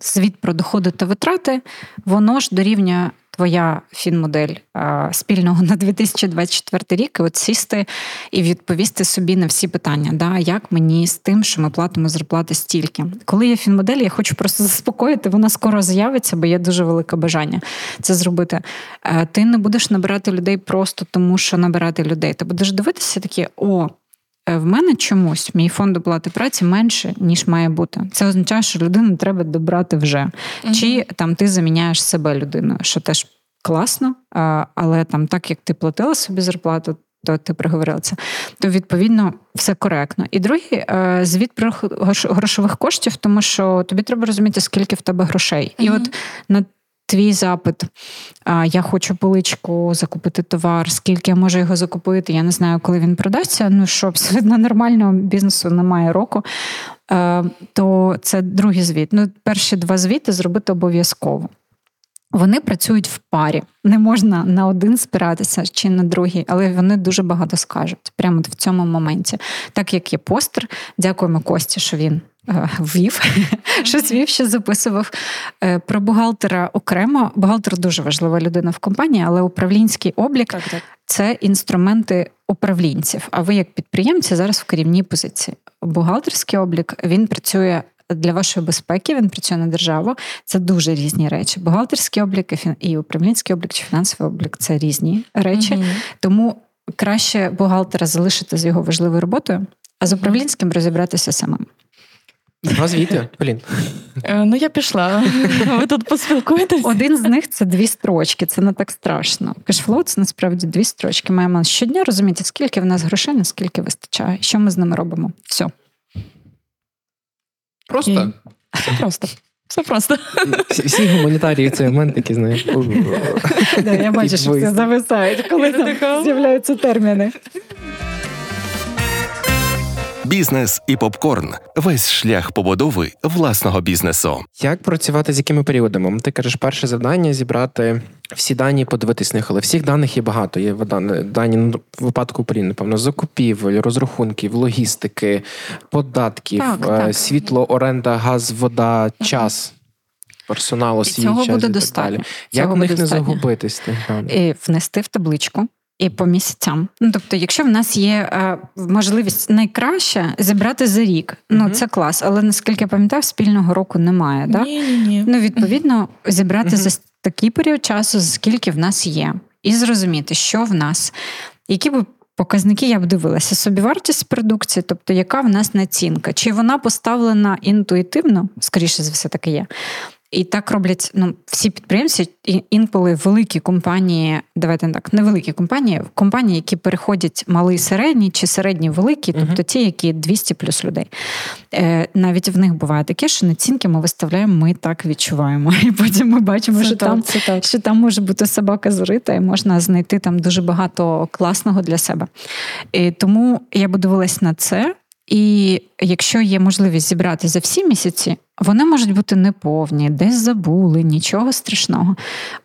звіт про доходи та витрати. Воно ж дорівнює твоя фінмодель е, спільного на 2024 рік. і От сісти і відповісти собі на всі питання. Да, Як мені з тим, що ми платимо зарплати стільки? Коли є фінмодель, я хочу просто заспокоїти. Вона скоро з'явиться, бо є дуже велике бажання це зробити. Ти не будеш набирати людей просто тому, що набирати людей. Ти будеш дивитися такі, о. Е, в мене чомусь мій фонд оплати праці менше, ніж має бути. Це означає, що людину треба добрати вже. Угу. Чи там ти заміняєш себе людиною, що теж класно, але там, так як ти платила собі зарплату, то ти приговорила це, то відповідно все коректно. І другий е, звіт про грошових коштів, тому що тобі треба розуміти, скільки в тебе грошей. Угу. І от на твій запит. Я хочу поличку закупити товар, скільки я можу його закупити. Я не знаю, коли він продасться. Ну що абсолютно нормального бізнесу немає року. То це другий звіт. Ну, перші два звіти зробити обов'язково. Вони працюють в парі. Не можна на один спиратися чи на другий, але вони дуже багато скажуть прямо в цьому моменті. Так як є постер, дякуємо Кості, що він Е, ввів, <laughs> щось вів, що записував. Е, про бухгалтера окремо. Бухгалтер дуже важлива людина в компанії, але управлінський облік так, так. це інструменти управлінців. А ви, як підприємці, зараз в керівній позиції. Бухгалтерський облік він працює. Для вашої безпеки він працює на державу. Це дуже різні речі. Бухгалтерський облік і управлінський облік чи фінансовий облік це різні речі. mm Тому краще бухгалтера залишити з його важливою роботою, а з управлінським розібратися самим. Два звіти, Полін. Е, ну, я пішла. Ви тут поспілкуєтесь? Один з них це дві строчки, це не так страшно. Кешфлоу це насправді дві строчки. Маємо щодня розуміти, скільки в нас грошей, наскільки вистачає, що ми з ними робимо. Все. Просто? Все просто. Все просто. Всі гуманітарії цей момент такі знаєш. Я бачу, що все зависають, коли з'являються терміни. Бізнес і попкорн весь шлях побудови власного бізнесу. Як працювати з якими періодами? Ти кажеш, перше завдання зібрати всі дані, подивитись них, але всіх даних є багато. Є дані ну, в випадку України, напевно, закупівель, розрахунків, логістики, податків, так, е, так. світло, оренда, газ, вода, час. Персонал, освіт, цього буде достатньо. Як в них не загубитись? І Внести в табличку і по місяцям. Ну тобто, якщо в нас є е, можливість найкраще зібрати за рік, ну uh це клас. Але наскільки я пам'ятаю, спільного року немає. Да? Ну відповідно зібрати uh за такий період часу, скільки в нас є, і зрозуміти, що в нас, які би. Показники я б дивилася собівартість продукції, тобто яка в нас націнка, чи вона поставлена інтуїтивно, скоріше за все таки є, і так роблять ну, всі підприємці, інколи великі компанії, давайте не так, невеликі компанії, компанії, які переходять малий середній чи середні великі, тобто uh-huh. ті, які 200 плюс людей. Е, Навіть в них буває таке, що націнки ми виставляємо, ми так відчуваємо. І потім ми бачимо, це що так, там це так. що там може бути собака зрита, і можна знайти там дуже багато класного для себе. І Тому я дивилась на це. І якщо є можливість зібрати за всі місяці, вони можуть бути неповні, десь забули, нічого страшного.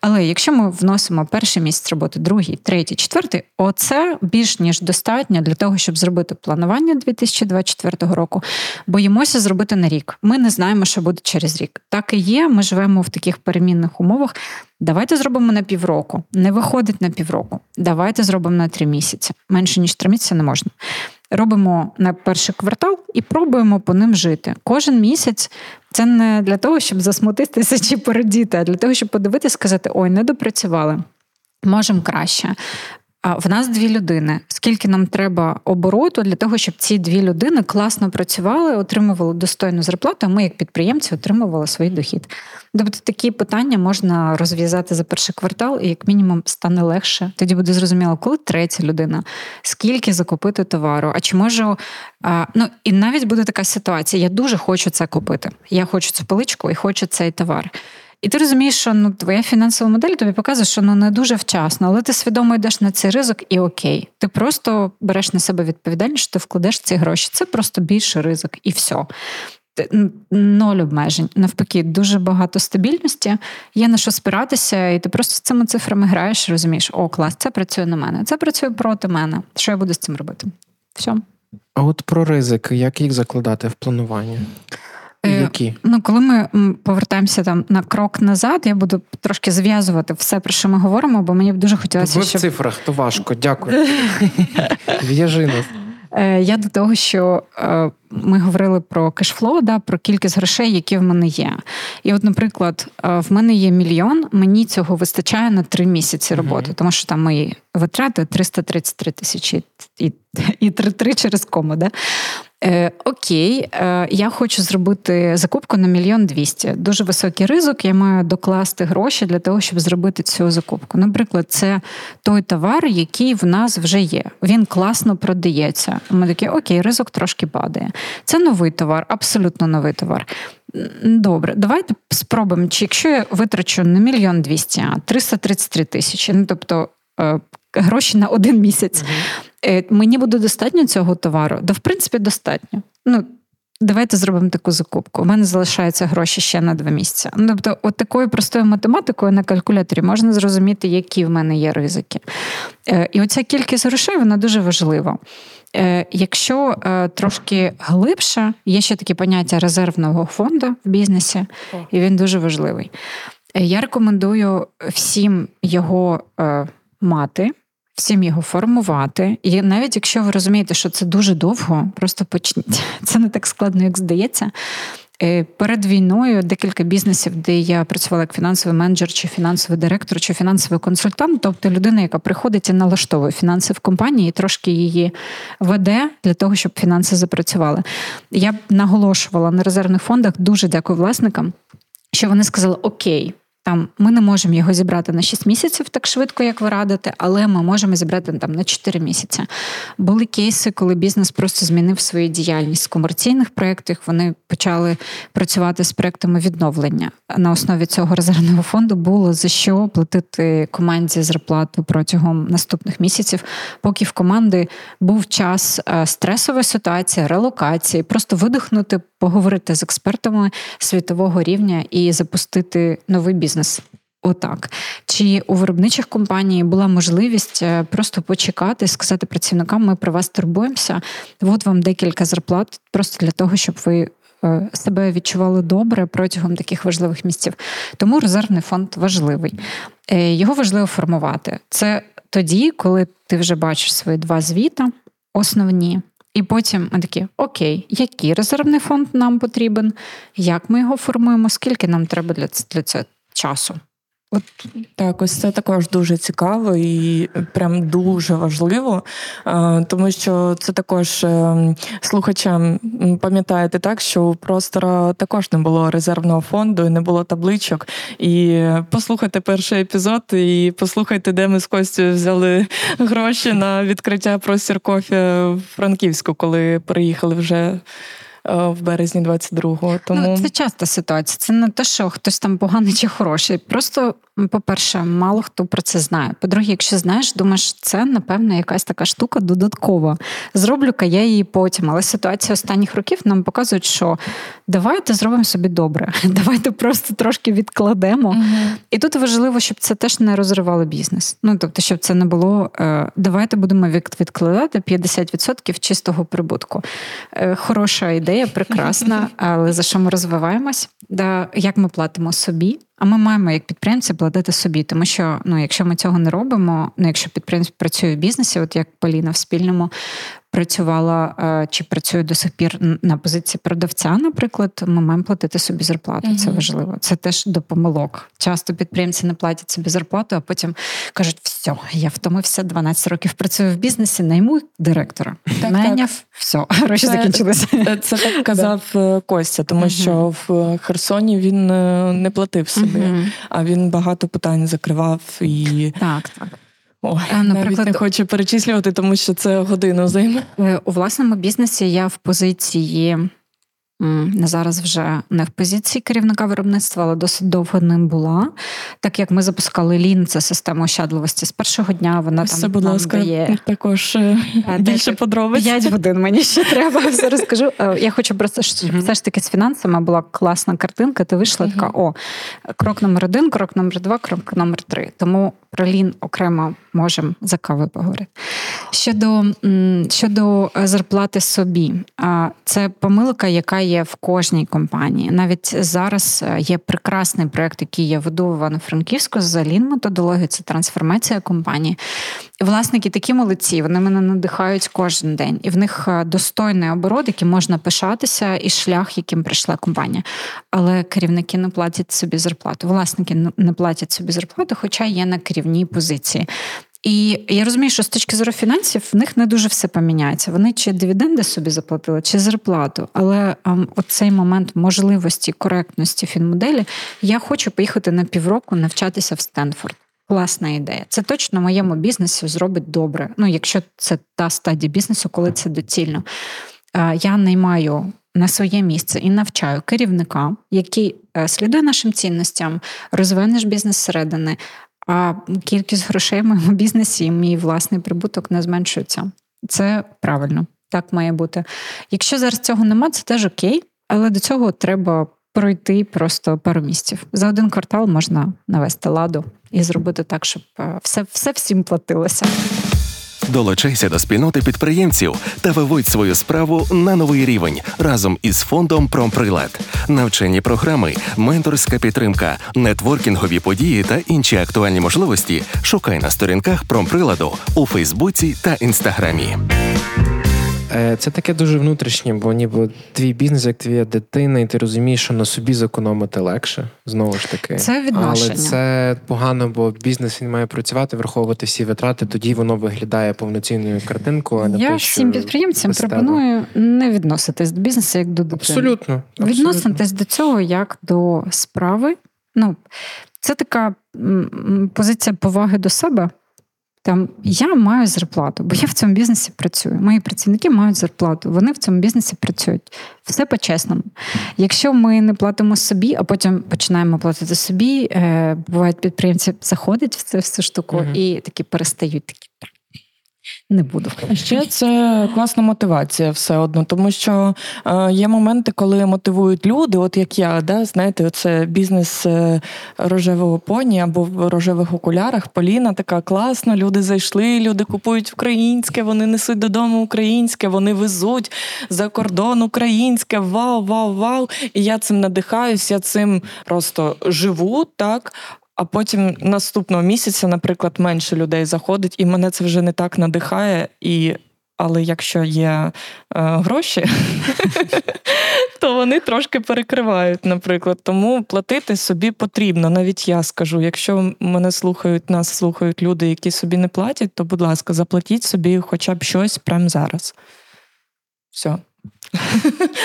Але якщо ми вносимо перший місяць роботи, другий, третій, четвертий, оце більш ніж достатньо для того, щоб зробити планування 2024 року. Боїмося зробити на рік. Ми не знаємо, що буде через рік. Так і є. Ми живемо в таких перемінних умовах. Давайте зробимо на півроку. Не виходить на півроку. Давайте зробимо на три місяці. Менше ніж три місяці не можна робимо на перший квартал і пробуємо по ним жити. Кожен місяць це не для того, щоб засмутитися чи порадіти, а для того, щоб подивитися, сказати: ой, не допрацювали. Можемо краще. А в нас дві людини. Скільки нам треба обороту для того, щоб ці дві людини класно працювали, отримували достойну зарплату, а ми, як підприємці, отримували свій дохід. Тобто такі питання можна розв'язати за перший квартал, і як мінімум стане легше. Тоді буде зрозуміло, коли третя людина, скільки закупити товару. А чи можу ну і навіть буде така ситуація: я дуже хочу це купити. Я хочу цю поличку і хочу цей товар. І ти розумієш, що ну твоя фінансова модель тобі показує, що ну не дуже вчасно, але ти свідомо йдеш на цей ризик, і окей. Ти просто береш на себе відповідальність, що ти вкладеш ці гроші. Це просто більший ризик, і все. Ноль обмежень. Навпаки, дуже багато стабільності, є на що спиратися, і ти просто з цими цифрами граєш, розумієш, о, клас, це працює на мене, це працює проти мене. Що я буду з цим робити? Все. А от про ризики, як їх закладати в планування? Е, які? Ну, коли ми повертаємося там на крок назад, я буду трошки зв'язувати все, про що ми говоримо, бо мені б дуже хотілося. Ми щоб... в цифрах, то важко, дякую. В'яжи нас. Е, я до того, що е, ми говорили про кешфлоу, да, про кількість грошей, які в мене є. І, от, наприклад, в мене є мільйон, мені цього вистачає на три місяці роботи, тому що там мої витрати 333 тисячі і і три через кому. Да? Е, Окей, е, я хочу зробити закупку на мільйон двісті. Дуже високий ризик. Я маю докласти гроші для того, щоб зробити цю закупку. Наприклад, це той товар, який в нас вже є. Він класно продається. Ми такі, окей, ризик трошки падає. Це новий товар, абсолютно новий товар. Добре, давайте спробуємо. Чи якщо я витрачу не мільйон двісті, а 333 тисячі, ну тобто е, гроші на один місяць. Угу. Мені буде достатньо цього товару? Да, в принципі, достатньо. Ну, Давайте зробимо таку закупку. У мене залишаються гроші ще на два місяці. Ну, тобто, от такою простою математикою на калькуляторі можна зрозуміти, які в мене є ризики. Е, і оця кількість грошей вона дуже важлива. Якщо трошки глибше, є ще таке поняття резервного фонду в бізнесі, і він дуже важливий. Я рекомендую всім його мати всім його формувати. І навіть якщо ви розумієте, що це дуже довго, просто почніть. <laughs> Це не так складно, як здається. Е, перед війною декілька бізнесів, де я працювала як фінансовий менеджер, чи фінансовий директор, чи фінансовий консультант, тобто людина, яка приходить і налаштовує фінанси в компанії, і трошки її веде для того, щоб фінанси запрацювали. Я б наголошувала на резервних фондах. Дуже дякую власникам, що вони сказали: Окей. Там ми не можемо його зібрати на 6 місяців так швидко, як ви радите, але ми можемо зібрати там на 4 місяці. Були кейси, коли бізнес просто змінив свою діяльність з комерційних проєктів. Вони почали працювати з проектами відновлення. На основі цього резервного фонду було за що платити команді зарплату протягом наступних місяців, поки в команди був час е, стресова ситуація, релокації, просто видихнути, поговорити з експертами світового рівня і запустити новий бізнес бізнес. Отак. Чи у виробничих компаній була можливість е, просто почекати, сказати працівникам, ми про вас турбуємося. От вам декілька зарплат, просто для того, щоб ви е, себе відчували добре протягом таких важливих місців. Тому резервний фонд важливий. Е, його важливо формувати. Це тоді, коли ти вже бачиш свої два звіта, основні. І потім ми такі: окей, який резервний фонд нам потрібен, як ми його формуємо, скільки нам треба для для цього часу? От так, ось це також дуже цікаво і прям дуже важливо, тому що це також е, слухачам пам'ятаєте так, що у простора також не було резервного фонду, і не було табличок. І послухайте перший епізод, і послухайте, де ми з Костю взяли гроші на відкриття простір кофі в Франківську, коли приїхали вже. Е, в березні 22-го. Тому ну, це часта ситуація. Це не те, що хтось там поганий чи хороший. Просто, по-перше, мало хто про це знає. По-друге, якщо знаєш, думаєш, це напевно якась така штука додаткова. Зроблю-ка я її потім. Але ситуація останніх років нам показує, що давайте зробимо собі добре. <laughs> Давайте просто трошки відкладемо. Угу. І тут важливо, щоб це теж не розривало бізнес. Ну тобто, щоб це не було. Е, давайте будемо відкладати 50% чистого прибутку. Е, хороша ідея ідея прекрасна, <laughs> але за що ми розвиваємось? Да, Як ми платимо собі? А ми маємо як підприємці платити собі, тому що ну, якщо ми цього не робимо, ну якщо підприємець працює в бізнесі, от як Поліна в спільному працювала е, чи працює до сих пір на позиції продавця, наприклад, ми маємо платити собі зарплату. Це важливо. Це теж до помилок. Часто підприємці не платять собі зарплату, а потім кажуть: все, я втомився 12 років працюю в бізнесі, найму директора. Так, Найняв, так. все, <laughs> гроші закінчилися. Це так <laughs> казав е, Костя, тому що в Херсоні він е, не платив собі, а він багато питань закривав і так, так. Ой, наприклад, навіть не хочу перечислювати, тому що це годину займе. Е, у власному бізнесі я в позиції зараз вже не в позиції керівника виробництва, але досить довго ним була. Так як ми запускали Лін, це система ощадливості з першого дня. Вона Все, там будь ласка, дає... також е, більше подробиць. П'ять годин мені ще треба. <laughs> Все розкажу. Е, я хочу просто щоб все ж таки з фінансами була класна картинка. Ти вийшла така: о, крок номер один, крок номер два, крок номер три. Тому про Лін окремо можемо за кави поговорити. Щодо щодо е, зарплати собі, це помилка, яка є в кожній компанії. Навіть зараз е, є прекрасний проект, який я веду в Івано-Франківську за лін методологію, це трансформація компанії. Власники такі молодці, вони мене надихають кожен день, і в них е, достойний оборот, який можна пишатися, і шлях, яким прийшла компанія. Але керівники не платять собі зарплату. Власники не платять собі зарплату, хоча є на керівній позиції. І я розумію, що з точки зору фінансів в них не дуже все поміняється. Вони чи дивіденди собі заплатили, чи зарплату. Але ем, оцей момент можливості коректності фінмоделі я хочу поїхати на півроку навчатися в Стенфорд. Класна ідея. Це точно моєму бізнесу зробить добре. Ну, якщо це та стадія бізнесу, коли це доцільно. Е, я наймаю на своє місце і навчаю керівника, який е, слідує нашим цінностям, розвиває наш бізнес зсередини, а кількість грошей в моєму <laughs> бізнесі і мій власний прибуток не зменшується. Це правильно, так має бути. Якщо зараз цього нема, це теж окей, але до цього треба пройти просто пару місців. За один квартал можна навести ладу і зробити так, щоб е, все, все всім платилося. Долучайся до спільноти підприємців та виводь свою справу на новий рівень разом із фондом Промприлад. Навчені програми, менторська підтримка, нетворкінгові події та інші актуальні можливості. Шукай на сторінках промприладу у Фейсбуці та Інстаграмі. Е, це таке дуже внутрішнє, бо ніби твій бізнес, як твоя дитина, і ти розумієш, що на собі зекономити легше знову ж таки. Це відношення. Але це погано, бо бізнес він має працювати, враховувати всі витрати. Тоді воно виглядає повноцінною картинкою. А не Я те, всім підприємцям пропоную не відноситись до бізнесу як до дитини. Абсолютно. Відноситись до цього як до справи. Ну, це така позиція поваги до себе. Там я маю зарплату, бо я в цьому бізнесі працюю. Мої працівники мають зарплату, вони в цьому бізнесі працюють. Все по-чесному. Якщо ми не платимо собі, а потім починаємо платити собі, е, бувають підприємці заходять в цю всю штуку угу. і такі перестають такі не буду. Ще це класна мотивація все одно, тому що е, є моменти, коли мотивують люди, от як я, да, знаєте, це бізнес е, рожевого поні або в рожевих окулярах. Поліна така класна, люди зайшли, люди купують українське, вони несуть додому українське, вони везуть за кордон українське. Вау, вау, вау! І я цим надихаюсь, я цим просто живу так. А потім наступного місяця, наприклад, менше людей заходить, і мене це вже не так надихає. І але якщо є е, гроші, <laughs> то вони трошки перекривають, наприклад. Тому платити собі потрібно. Навіть я скажу, якщо мене слухають, нас слухають люди, які собі не платять, то, будь ласка, заплатіть собі хоча б щось прямо зараз. Все.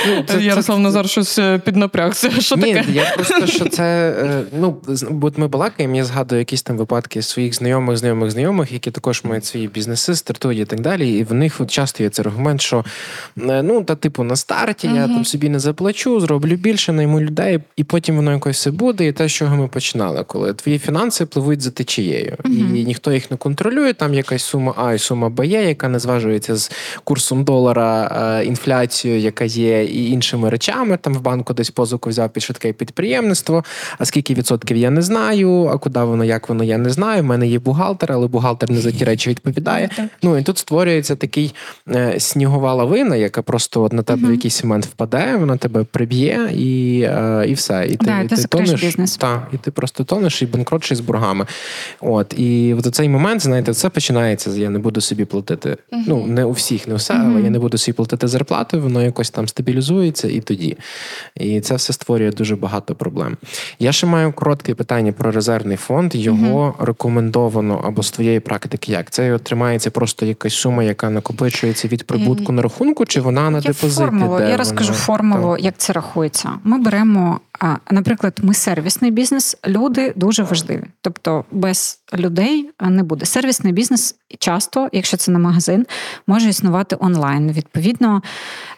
Ну, це, Ярослав це... Назар щось е, піднапрягся. <laughs> Що Ні, таке? Я просто що це. Е, ну, бо ми балакаємо, я згадую якісь там випадки своїх знайомих, знайомих, знайомих, які також мають свої бізнеси, стартують і так далі. І в них от часто є цей аргумент, що е, ну, та типу на старті я там собі не заплачу, зроблю більше, найму людей, і потім воно якось все буде. І те, з чого ми починали, коли твої фінанси пливуть за течією, uh і ніхто їх не контролює. Там якась сума А і сума Б є, яка не зважується з курсом долара, інфляцією, яка є і іншими речами. Там в банку десь позику взяв під швидке підприємництво. А скільки відсотків я не знаю, а куди воно, як воно, я не знаю. У мене є бухгалтер, але бухгалтер не за ті речі відповідає. Ну і тут створюється такий е, снігова лавина, яка просто от на тебе в якийсь момент впаде, вона тебе приб'є і е, і все. І ти, да, і ти, ти тонеш, бізнес. Та, і ти просто тонеш і банкротший з боргами. От і в цей момент, знаєте, це починається. Я не буду собі платити. Ну не у всіх, не все, але я не буду собі платити зарплату, воно якось там стабілізується і тоді. І це все створює дуже багато проблем. Я ще маю коротке питання про резервний фонд. Його угу. рекомендовано або з твоєї практики як? Це тримається просто якась сума, яка накопичується від прибутку на рахунку, чи вона на Є депозиті? Формулу. Де Я розкажу вона? формулу, так. як це рахується. Ми беремо, наприклад, ми сервісний бізнес, люди дуже важливі. Тобто без людей не буде. Сервісний бізнес часто, якщо це не магазин, може існувати онлайн. Відповідно,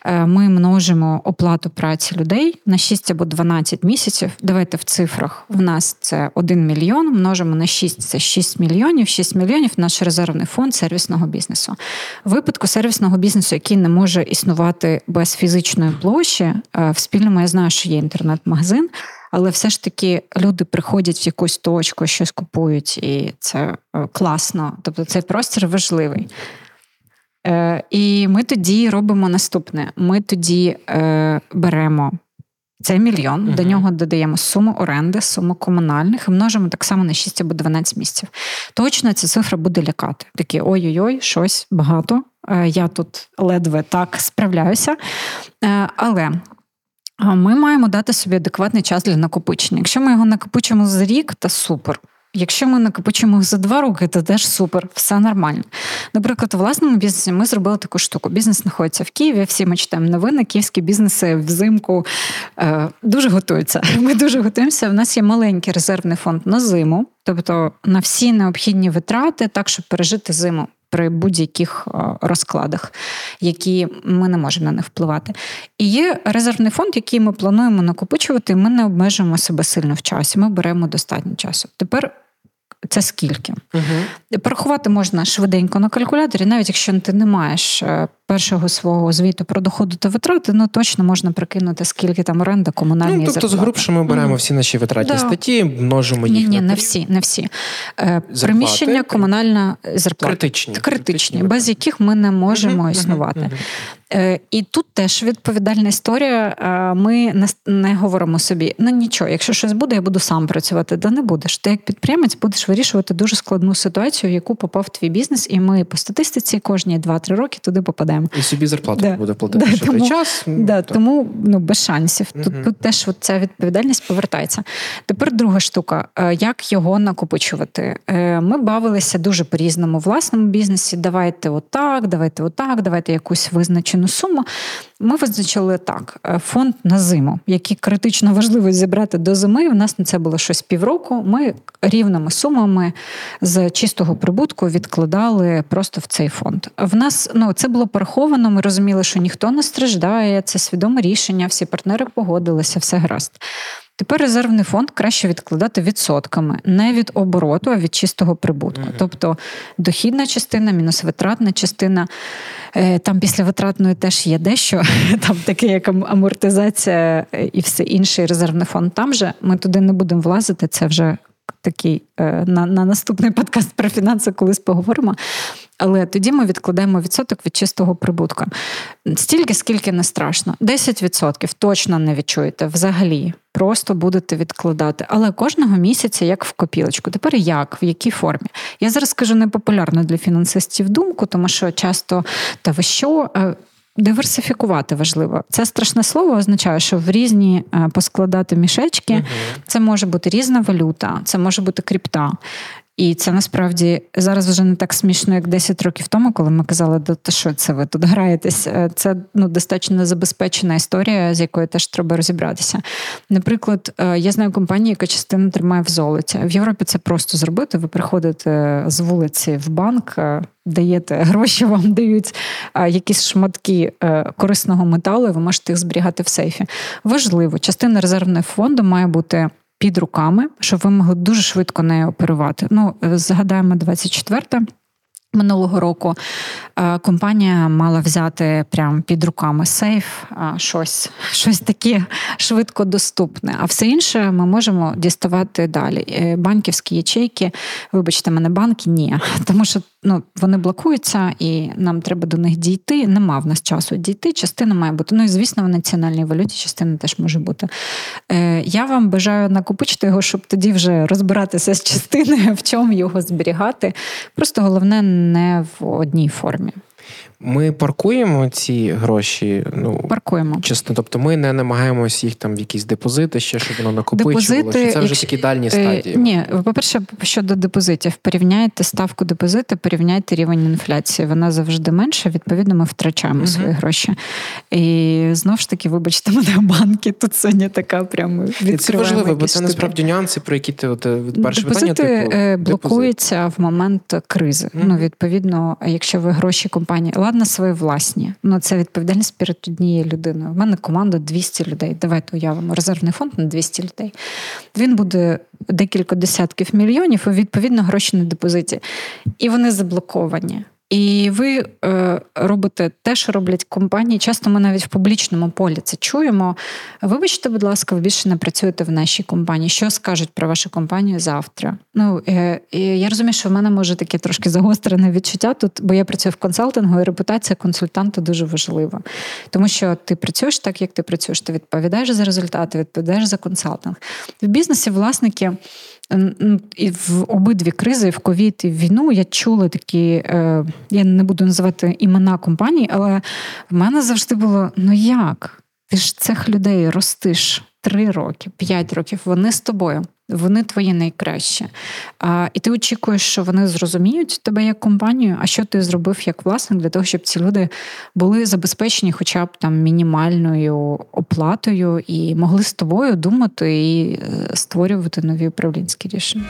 е, ми множимо оплату праці людей на 6 або 12 місяців. Давайте в цифрах. В нас це 1 мільйон, множимо на 6 це 6 мільйонів. 6 мільйонів наш резервний фонд сервісного бізнесу. В випадку сервісного бізнесу, який не може існувати без фізичної площі, е, в спільному я знаю, що є інтернет-магазин. Але все ж таки люди приходять в якусь точку, щось купують, і це е, класно. Тобто цей простір важливий. Е, І ми тоді робимо наступне: ми тоді е, беремо. Це мільйон, uh-huh. до нього додаємо суму оренди, суму комунальних і множимо так само на 6 або 12 місяців. Точно ця цифра буде лякати. Такі ой-ой-ой, щось багато. Е, я тут ледве так справляюся. Е, але ми маємо дати собі адекватний час для накопичення. Якщо ми його накопичимо за рік, то супер. Якщо ми накопичимо за два роки, то теж супер, все нормально. Наприклад, у власному бізнесі ми зробили таку штуку. Бізнес знаходиться в Києві, всі ми читаємо новини, київські бізнеси взимку е, дуже готуються. <laughs> Ми дуже готуємося. У нас є маленький резервний фонд на зиму, тобто на всі необхідні витрати, так щоб пережити зиму при будь-яких е, розкладах, які ми не можемо на них впливати. І є резервний фонд, який ми плануємо накопичувати, і ми не обмежуємо себе сильно в часі. Ми беремо достатньо часу. Тепер це скільки. Угу. Порахувати можна швиденько на калькуляторі, навіть якщо ти не маєш е, першого свого звіту про доходи та витрати, ну точно можна прикинути, скільки там оренда, комунальні Ну, Тобто зарплати. з грубше ми беремо угу. всі наші витратні да. статті, множимо їх. Ні, ні, на не всі, не всі. Е, зарплати. Приміщення, комунальна зарплата. Критичні. Критичні, Критичні без яких ми не можемо угу. існувати. Е, і тут теж відповідальна історія. Ми не говоримо собі, ну нічого, якщо щось буде, я буду сам працювати. Да не будеш. Ти як підприємець будеш вирішувати дуже складну ситуацію, в яку попав твій бізнес, і ми по статистиці кожні 2-3 роки туди попадаємо. І собі зарплату да. буде платити да, тому, той час. Да, Тому ну, без шансів. Тут тут теж от ця відповідальність повертається. Тепер друга штука: е, як його накопичувати? Е, ми бавилися дуже по-різному власному бізнесі. Давайте отак, давайте отак, давайте якусь визначену суму. Ми визначили так: е, фонд на зиму, який критично важливо зібрати до зими. У нас на це було щось півроку. Ми рівними сумами з чистого прибутку відкладали просто в цей фонд. В нас ну це було пораховано. Ми розуміли, що ніхто не страждає, це свідоме рішення, всі партнери погодилися, все гаразд. Тепер резервний фонд краще відкладати відсотками, не від обороту, а від чистого прибутку. Тобто дохідна частина, мінус витратна частина. Е, там після витратної теж є дещо, <laughs> там таке, як амортизація і все інше, резервний фонд. Там же ми туди не будемо влазити. Це вже такий е, на на наступний <laughs> подкаст про фінанси, колись поговоримо. Але тоді ми відкладаємо відсоток від чистого прибутку. Стільки, скільки не страшно. 10% точно не відчуєте взагалі. Просто будете відкладати. Але кожного місяця як в копілочку. Тепер як, в якій формі? Я зараз скажу непопулярну для фінансистів думку, тому що часто та ви що. Е, диверсифікувати важливо. Це страшне слово означає, що в різні е, поскладати мішечки угу. це може бути різна валюта, це може бути крипта. І це насправді зараз вже не так смішно, як 10 років тому, коли ми казали, та що це ви тут граєтесь. Е, це ну достатньо забезпечена історія, з якою теж треба розібратися. Наприклад, е, я знаю компанію, яка частину тримає в золоті. В Європі це просто зробити. Ви приходите з вулиці в банк, е, даєте гроші, <laughs> вам дають якісь шматки корисного металу, і ви можете їх зберігати в сейфі. Важливо, частина резервного фонду має бути під руками, щоб ви могли дуже швидко нею оперувати. Ну, згадаємо 24 Минулого року е, компанія мала взяти прямо під руками сейф, щось щось таке швидко доступне. А все інше ми можемо діставати далі. Е, банківські ячейки, вибачте, мене банки ні, <laughs> тому що ну, вони блокуються і нам треба до них дійти. Нема в нас часу дійти. Частина має бути. Ну і звісно, в національній валюті частина теж може бути. Е, Я вам бажаю накопичити його, щоб тоді вже розбиратися з частиною, <laughs> в чому його зберігати. Просто головне не в одній формі. Ми паркуємо ці гроші. Ну паркуємо чесно. Тобто, ми не намагаємося їх там в якісь депозити, ще щоб воно накопичувало. Депозити, Це вже такі дальні е, стадії. Ні, по перше, щодо депозитів, порівняйте ставку депозиту, порівняйте рівень інфляції. Вона завжди менша. Відповідно, ми втрачаємо uh свої гроші. І знову ж таки, вибачте, мене банки тут сьогодні така прямо відкриваємо. Це важливо, бо це насправді нюанси, про які ти от е, перше питання типу, е, блокуються депозит. в момент кризи. uh Ну відповідно, якщо ви гроші компанії ладно, свої власні. Ну це відповідальність перед однією людиною. У мене команда 200 людей. Давайте уявимо резервний фонд на 200 людей. Він буде декілька десятків мільйонів, і відповідно гроші на депозиті. І вони заблоковані. І ви е, робите те, що роблять компанії. Часто ми навіть в публічному полі це чуємо. Вибачте, будь ласка, ви більше не працюєте в нашій компанії. Що скажуть про вашу компанію завтра? Ну е, я розумію, що в мене може таке трошки загострене відчуття тут, бо я працюю в консалтингу, і репутація консультанта дуже важлива. Тому що ти працюєш так, як ти працюєш, ти відповідаєш за результати, відповідаєш за консалтинг. В бізнесі власники. І в обидві кризи, в ковід і в війну, я чула такі, е, я не буду називати імена компаній, але в мене завжди було: ну як? Ти ж цих людей ростиш три роки, п'ять років, вони з тобою вони твої найкращі. А, І ти очікуєш, що вони зрозуміють тебе як компанію, а що ти зробив як власник для того, щоб ці люди були забезпечені хоча б там мінімальною оплатою і могли з тобою думати і е, створювати нові управлінські рішення.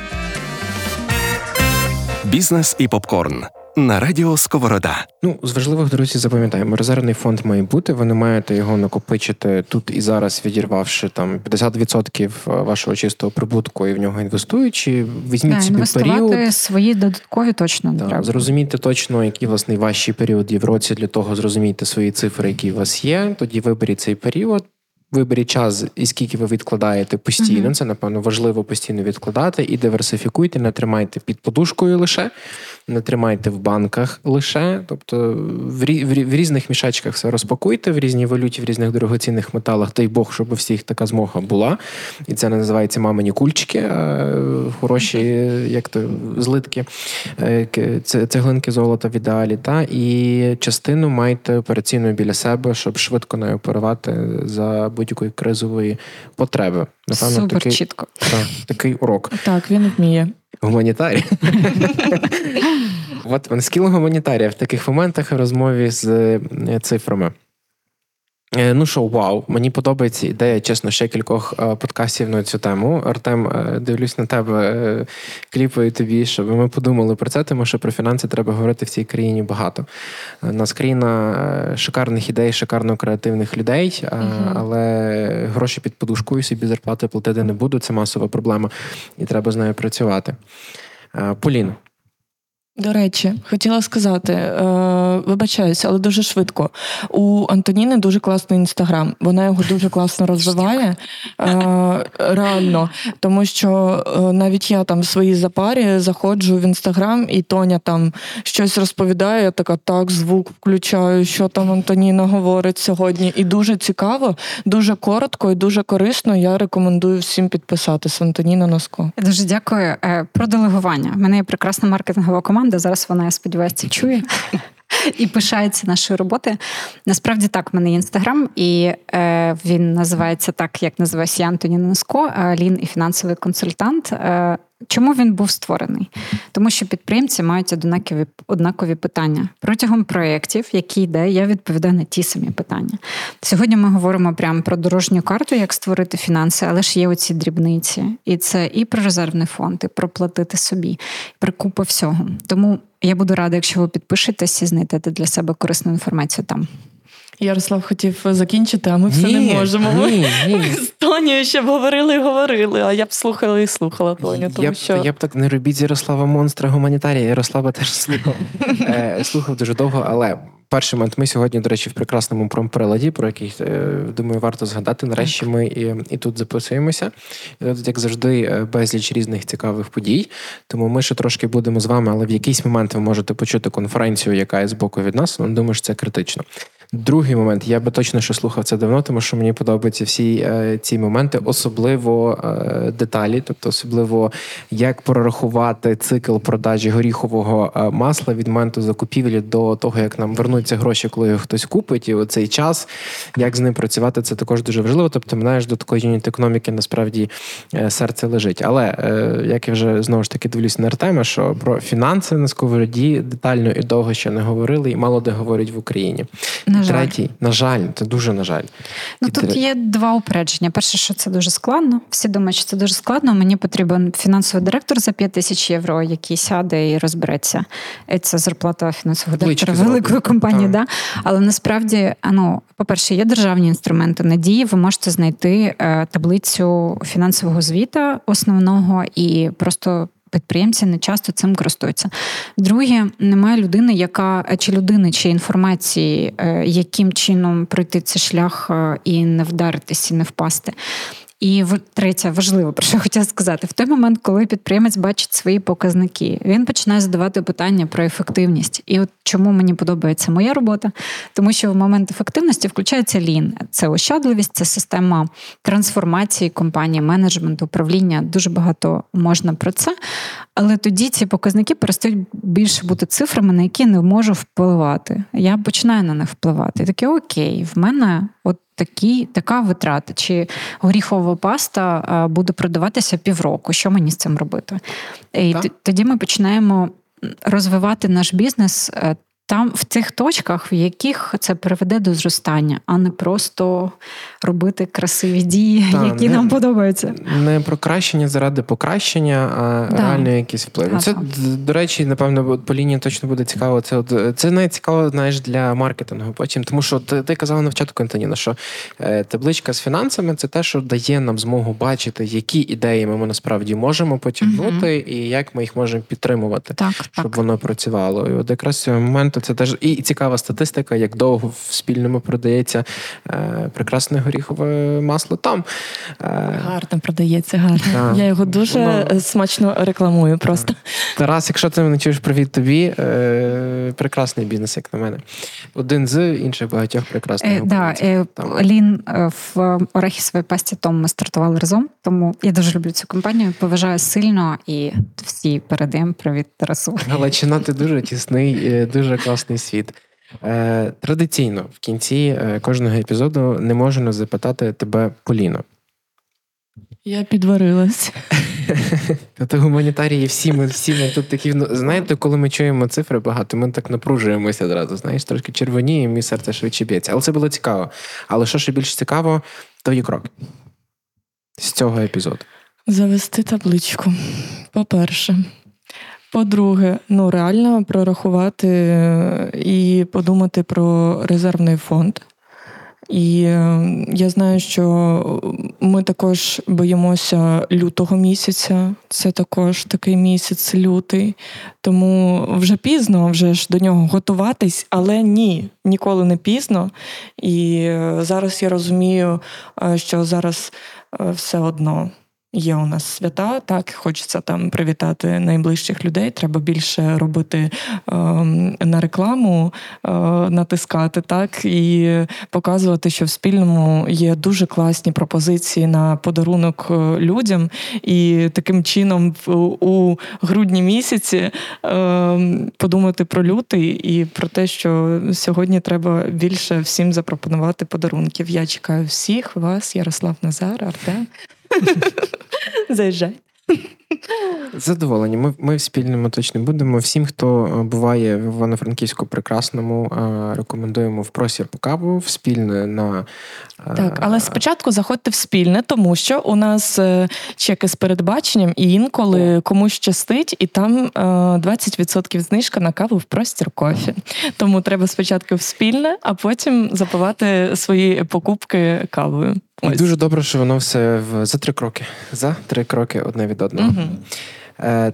Бізнес і попкорн на радіо Сковорода. Ну з важливих друзі, запам'ятаємо, резервний фонд має бути. Ви не маєте його накопичити тут і зараз, відірвавши там 50% вашого чистого прибутку і в нього інвестуючи. Візьміть да, собі період. свої додаткові точно да, треба. Зрозумійте точно, який власне ваші період є в році. Для того зрозумійте свої цифри, які у вас є. Тоді виберіть цей період. Виберіть час, і скільки ви відкладаєте постійно. Mm-hmm. Це напевно важливо постійно відкладати і диверсифікуйте, не тримайте під подушкою лише не тримайте в банках лише, тобто в в, різних мішечках все розпакуйте, в різній валюті, в різних дорогоцінних металах, дай Бог, щоб у всіх така змога була. І це називається мамині кульчики, хороші, як то злитки, е, цеглинки золота в ідеалі. Та? І частину майте операційною біля себе, щоб швидко нею оперувати за будь-якої кризової потреби. Напевно, Супер такий, чітко. Так, такий урок. Так, він вміє. Гуманітарій. <laughs> От скіл гуманітарія в таких моментах в розмові з е, цифрами. Е, ну що, вау, мені подобається ідея, чесно, ще кількох е, подкастів на цю тему. Артем, дивлюсь на тебе, кліпаю тобі, щоб ми подумали про це, тому що про фінанси треба говорити в цій країні багато. У нас країна шикарних ідей, шикарно креативних людей, uh але гроші під подушкою собі зарплати платити не буду. Це масова проблема, і треба з нею працювати. Полін. До речі, хотіла сказати, е, вибачаюся, але дуже швидко. У Антоніни дуже класний інстаграм. Вона його дуже класно розвиває. Е, реально, тому що е, навіть я там в своїй запарі заходжу в інстаграм, і Тоня там щось розповідає. Я така так, звук включаю, що там Антоніна говорить сьогодні. І дуже цікаво, дуже коротко і дуже корисно. Я рекомендую всім підписатися. Антоніна Носко. Дуже дякую. Про делегування. У мене є прекрасна маркетингова команда. Зараз вона я сподіваюся чує. І пишається нашою роботою. Насправді так, в мене є інстаграм, і е, він називається так, як називаюся я Антоні Носко, е, лін і фінансовий консультант. Е, Чому він був створений? Тому що підприємці мають однакові однакові питання. Протягом проєктів, які йде, я відповідаю на ті самі питання. Сьогодні ми говоримо прямо про дорожню карту, як створити фінанси, але ж є оці дрібниці. І це і про резервний фонд, і про платити собі, про купу всього. Тому я буду рада, якщо ви підпишетесь і знайдете для себе корисну інформацію там. Ярослав хотів закінчити, а ми все ні, не можемо. Ні, ні. З Тонією ще б говорили і говорили, а я б слухала і слухала Тоню. Тому я б, що... я б так не робіть з Ярослава монстра гуманітарія. Ярослава теж слухав. <laughs> Е, слухав дуже довго, але перший момент ми сьогодні, до речі, в прекрасному промприладі, про який е, думаю, варто згадати. Нарешті ми і, і тут записуємося. І тут, як завжди, е, безліч різних цікавих подій. Тому ми ще трошки будемо з вами, але в якийсь момент ви можете почути конференцію, яка є з боку від нас. Ну, думаю, що це критично. Другий момент, я би точно що слухав це давно, тому що мені подобаються всі е, ці моменти, особливо е, деталі, тобто особливо як прорахувати цикл продажі горіхового е, масла від моменту закупівлі до того, як нам вернуться гроші, коли його хтось купить, і оцей час, як з ним працювати, це також дуже важливо. Тобто, знаєш, до такої юніт економіки насправді е, серце лежить. Але е, як я вже знову ж таки дивлюся на Артема, що про фінанси на сковороді детально і довго ще не говорили, і мало де говорять в Україні. На жаль. Третій, на жаль, це дуже на жаль. Ну тут є два упередження. Перше, що це дуже складно. Всі думають, що це дуже складно. Мені потрібен фінансовий директор за 5 тисяч євро, який сяде і розбереться. Це зарплата фінансового директора великої компанії. Да? Але насправді, ну, по-перше, є державні інструменти надії. Ви можете знайти е, таблицю фінансового звіта основного і просто підприємці не часто цим користуються. Друге, немає людини, яка чи людини, чи інформації, е, яким чином пройти цей шлях е, і не вдаритись, і не впасти. І третє, важливо, про що я хотіла сказати, в той момент, коли підприємець бачить свої показники, він починає задавати питання про ефективність. І от чому мені подобається моя робота, тому що в момент ефективності включається лін, це ощадливість, це система трансформації компанії, менеджменту, управління. Дуже багато можна про це. Але тоді ці показники перестають більше бути цифрами, на які не можу впливати. Я починаю на них впливати. І таке окей, в мене от такі, така витрата. Чи горіхова паста буде продаватися півроку? Що мені з цим робити? І тоді ми починаємо розвивати наш бізнес е, там в цих точках, в яких це приведе до зростання, а не просто робити красиві дії, Та, які не, нам подобаються. Не покращення заради покращення, а да. реально якісь впливи. Це до речі, напевно, по лінії точно буде цікаво. Це от це навіть цікаво, знаєш, для маркетингу. Потім, тому що ти, ти казала на початку Антоніна, що е, табличка з фінансами це те, що дає нам змогу бачити, які ідеї ми насправді можемо потягнути, угу. і як ми їх можемо підтримувати, так, щоб так. воно працювало. І от якраз цього моменту це теж і цікава статистика, як довго в спільному продається е, прекрасне горіхове масло. Там е, гарно продається, гарно. Я його дуже Воно... смачно рекламую. Просто Тарас, якщо ти не чуєш привіт тобі, е, прекрасний бізнес, як на мене. Один з інших багатьох прекрасних. Е, да, е, Лін е, в Орехісовій пасті Том ми стартували разом, тому я дуже люблю цю компанію. Поважаю сильно і всі передаємо привіт Тарасу. Галичина, ти дуже тісний, дуже класний світ. Е, Традиційно в кінці е, кожного епізоду не можу не запитати тебе Поліно. Я підварилась. <laughs> Тобто гуманітарії всі ми всі ми тут такі. Ну, знаєте, коли ми чуємо цифри багато, ми так напружуємося одразу. Знаєш, трошки червоніємо, і серце швидше б'ється. Але це було цікаво. Але що ще більш цікаво, твої кроки з цього епізоду. Завести табличку. По-перше, по-друге, ну реально прорахувати е, і подумати про резервний фонд. І е, я знаю, що ми також боїмося лютого місяця. Це також такий місяць лютий. Тому вже пізно вже ж до нього готуватись, але ні, ніколи не пізно. І е, зараз я розумію, що зараз все одно. Є у нас свята, так хочеться там привітати найближчих людей. Треба більше робити е, на рекламу, е, натискати так і показувати, що в спільному є дуже класні пропозиції на подарунок е, людям. І таким чином, у грудні місяці е, подумати про лютий і про те, що сьогодні треба більше всім запропонувати подарунків. Я чекаю всіх вас, Ярослав Назар, Артем. <laughs> Заїжджай. Задоволені. Ми ми в спільному точно будемо. Всім, хто е, буває в Івано-Франківську прекрасному, е, рекомендуємо в простір по каву в спільне на е, так, але спочатку заходьте в спільне, тому що у нас чеки з передбаченням, і інколи комусь щастить, і там 20% знижка на каву в простір кофі. Тому треба спочатку в спільне, а потім запивати свої покупки кавою. Ось. Дуже добре, що воно все в за три кроки. За три кроки одне від одного. Угу.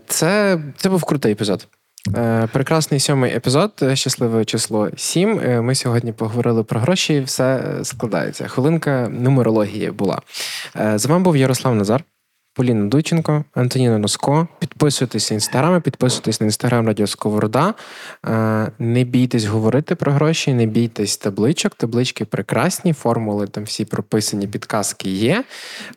Це це був крутий епізод. Е, прекрасний сьомий епізод, щасливе число сім. Е, ми сьогодні поговорили про гроші, і все складається. Хвилинка нумерології була. З вами був Ярослав Назар. Поліна Дученко, Антоніна Носко. Підписуйтесь інстаграми, підписуйтесь на інстаграм Радіо Сковорода. Е, не бійтесь говорити про гроші, не бійтесь табличок. Таблички прекрасні, формули там всі прописані, підказки є.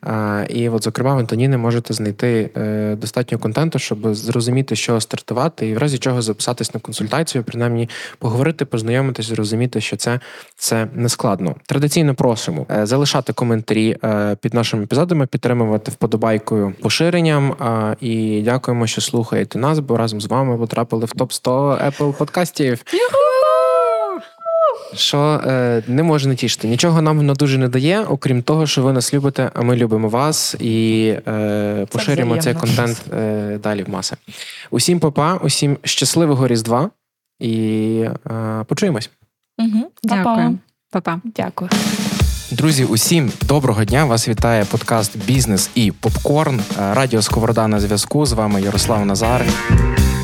Е, і, от, зокрема, в Антоніни можете знайти е, достатньо контенту, щоб зрозуміти, що стартувати, і в разі чого записатись на консультацію, принаймні поговорити, познайомитись, зрозуміти, що це це не складно. Традиційно просимо залишати коментарі під нашими епізодами, підтримувати вподобайку дякую поширенням і дякуємо, що слухаєте нас, бо разом з вами потрапили в топ 100 Apple подкастів. Що е, не може не тішити. Нічого нам воно дуже не дає, окрім того, що ви нас любите, а ми любимо вас і е, поширюємо цей контент е, далі в маси. Усім папа, усім щасливого Різдва і е, почуємось. Угу. Дякую. Па-па. Дякую. Друзі, усім доброго дня! Вас вітає подкаст Бізнес і Попкорн. Е, Радіо Сковорода на зв'язку. З вами Ярослав Назар.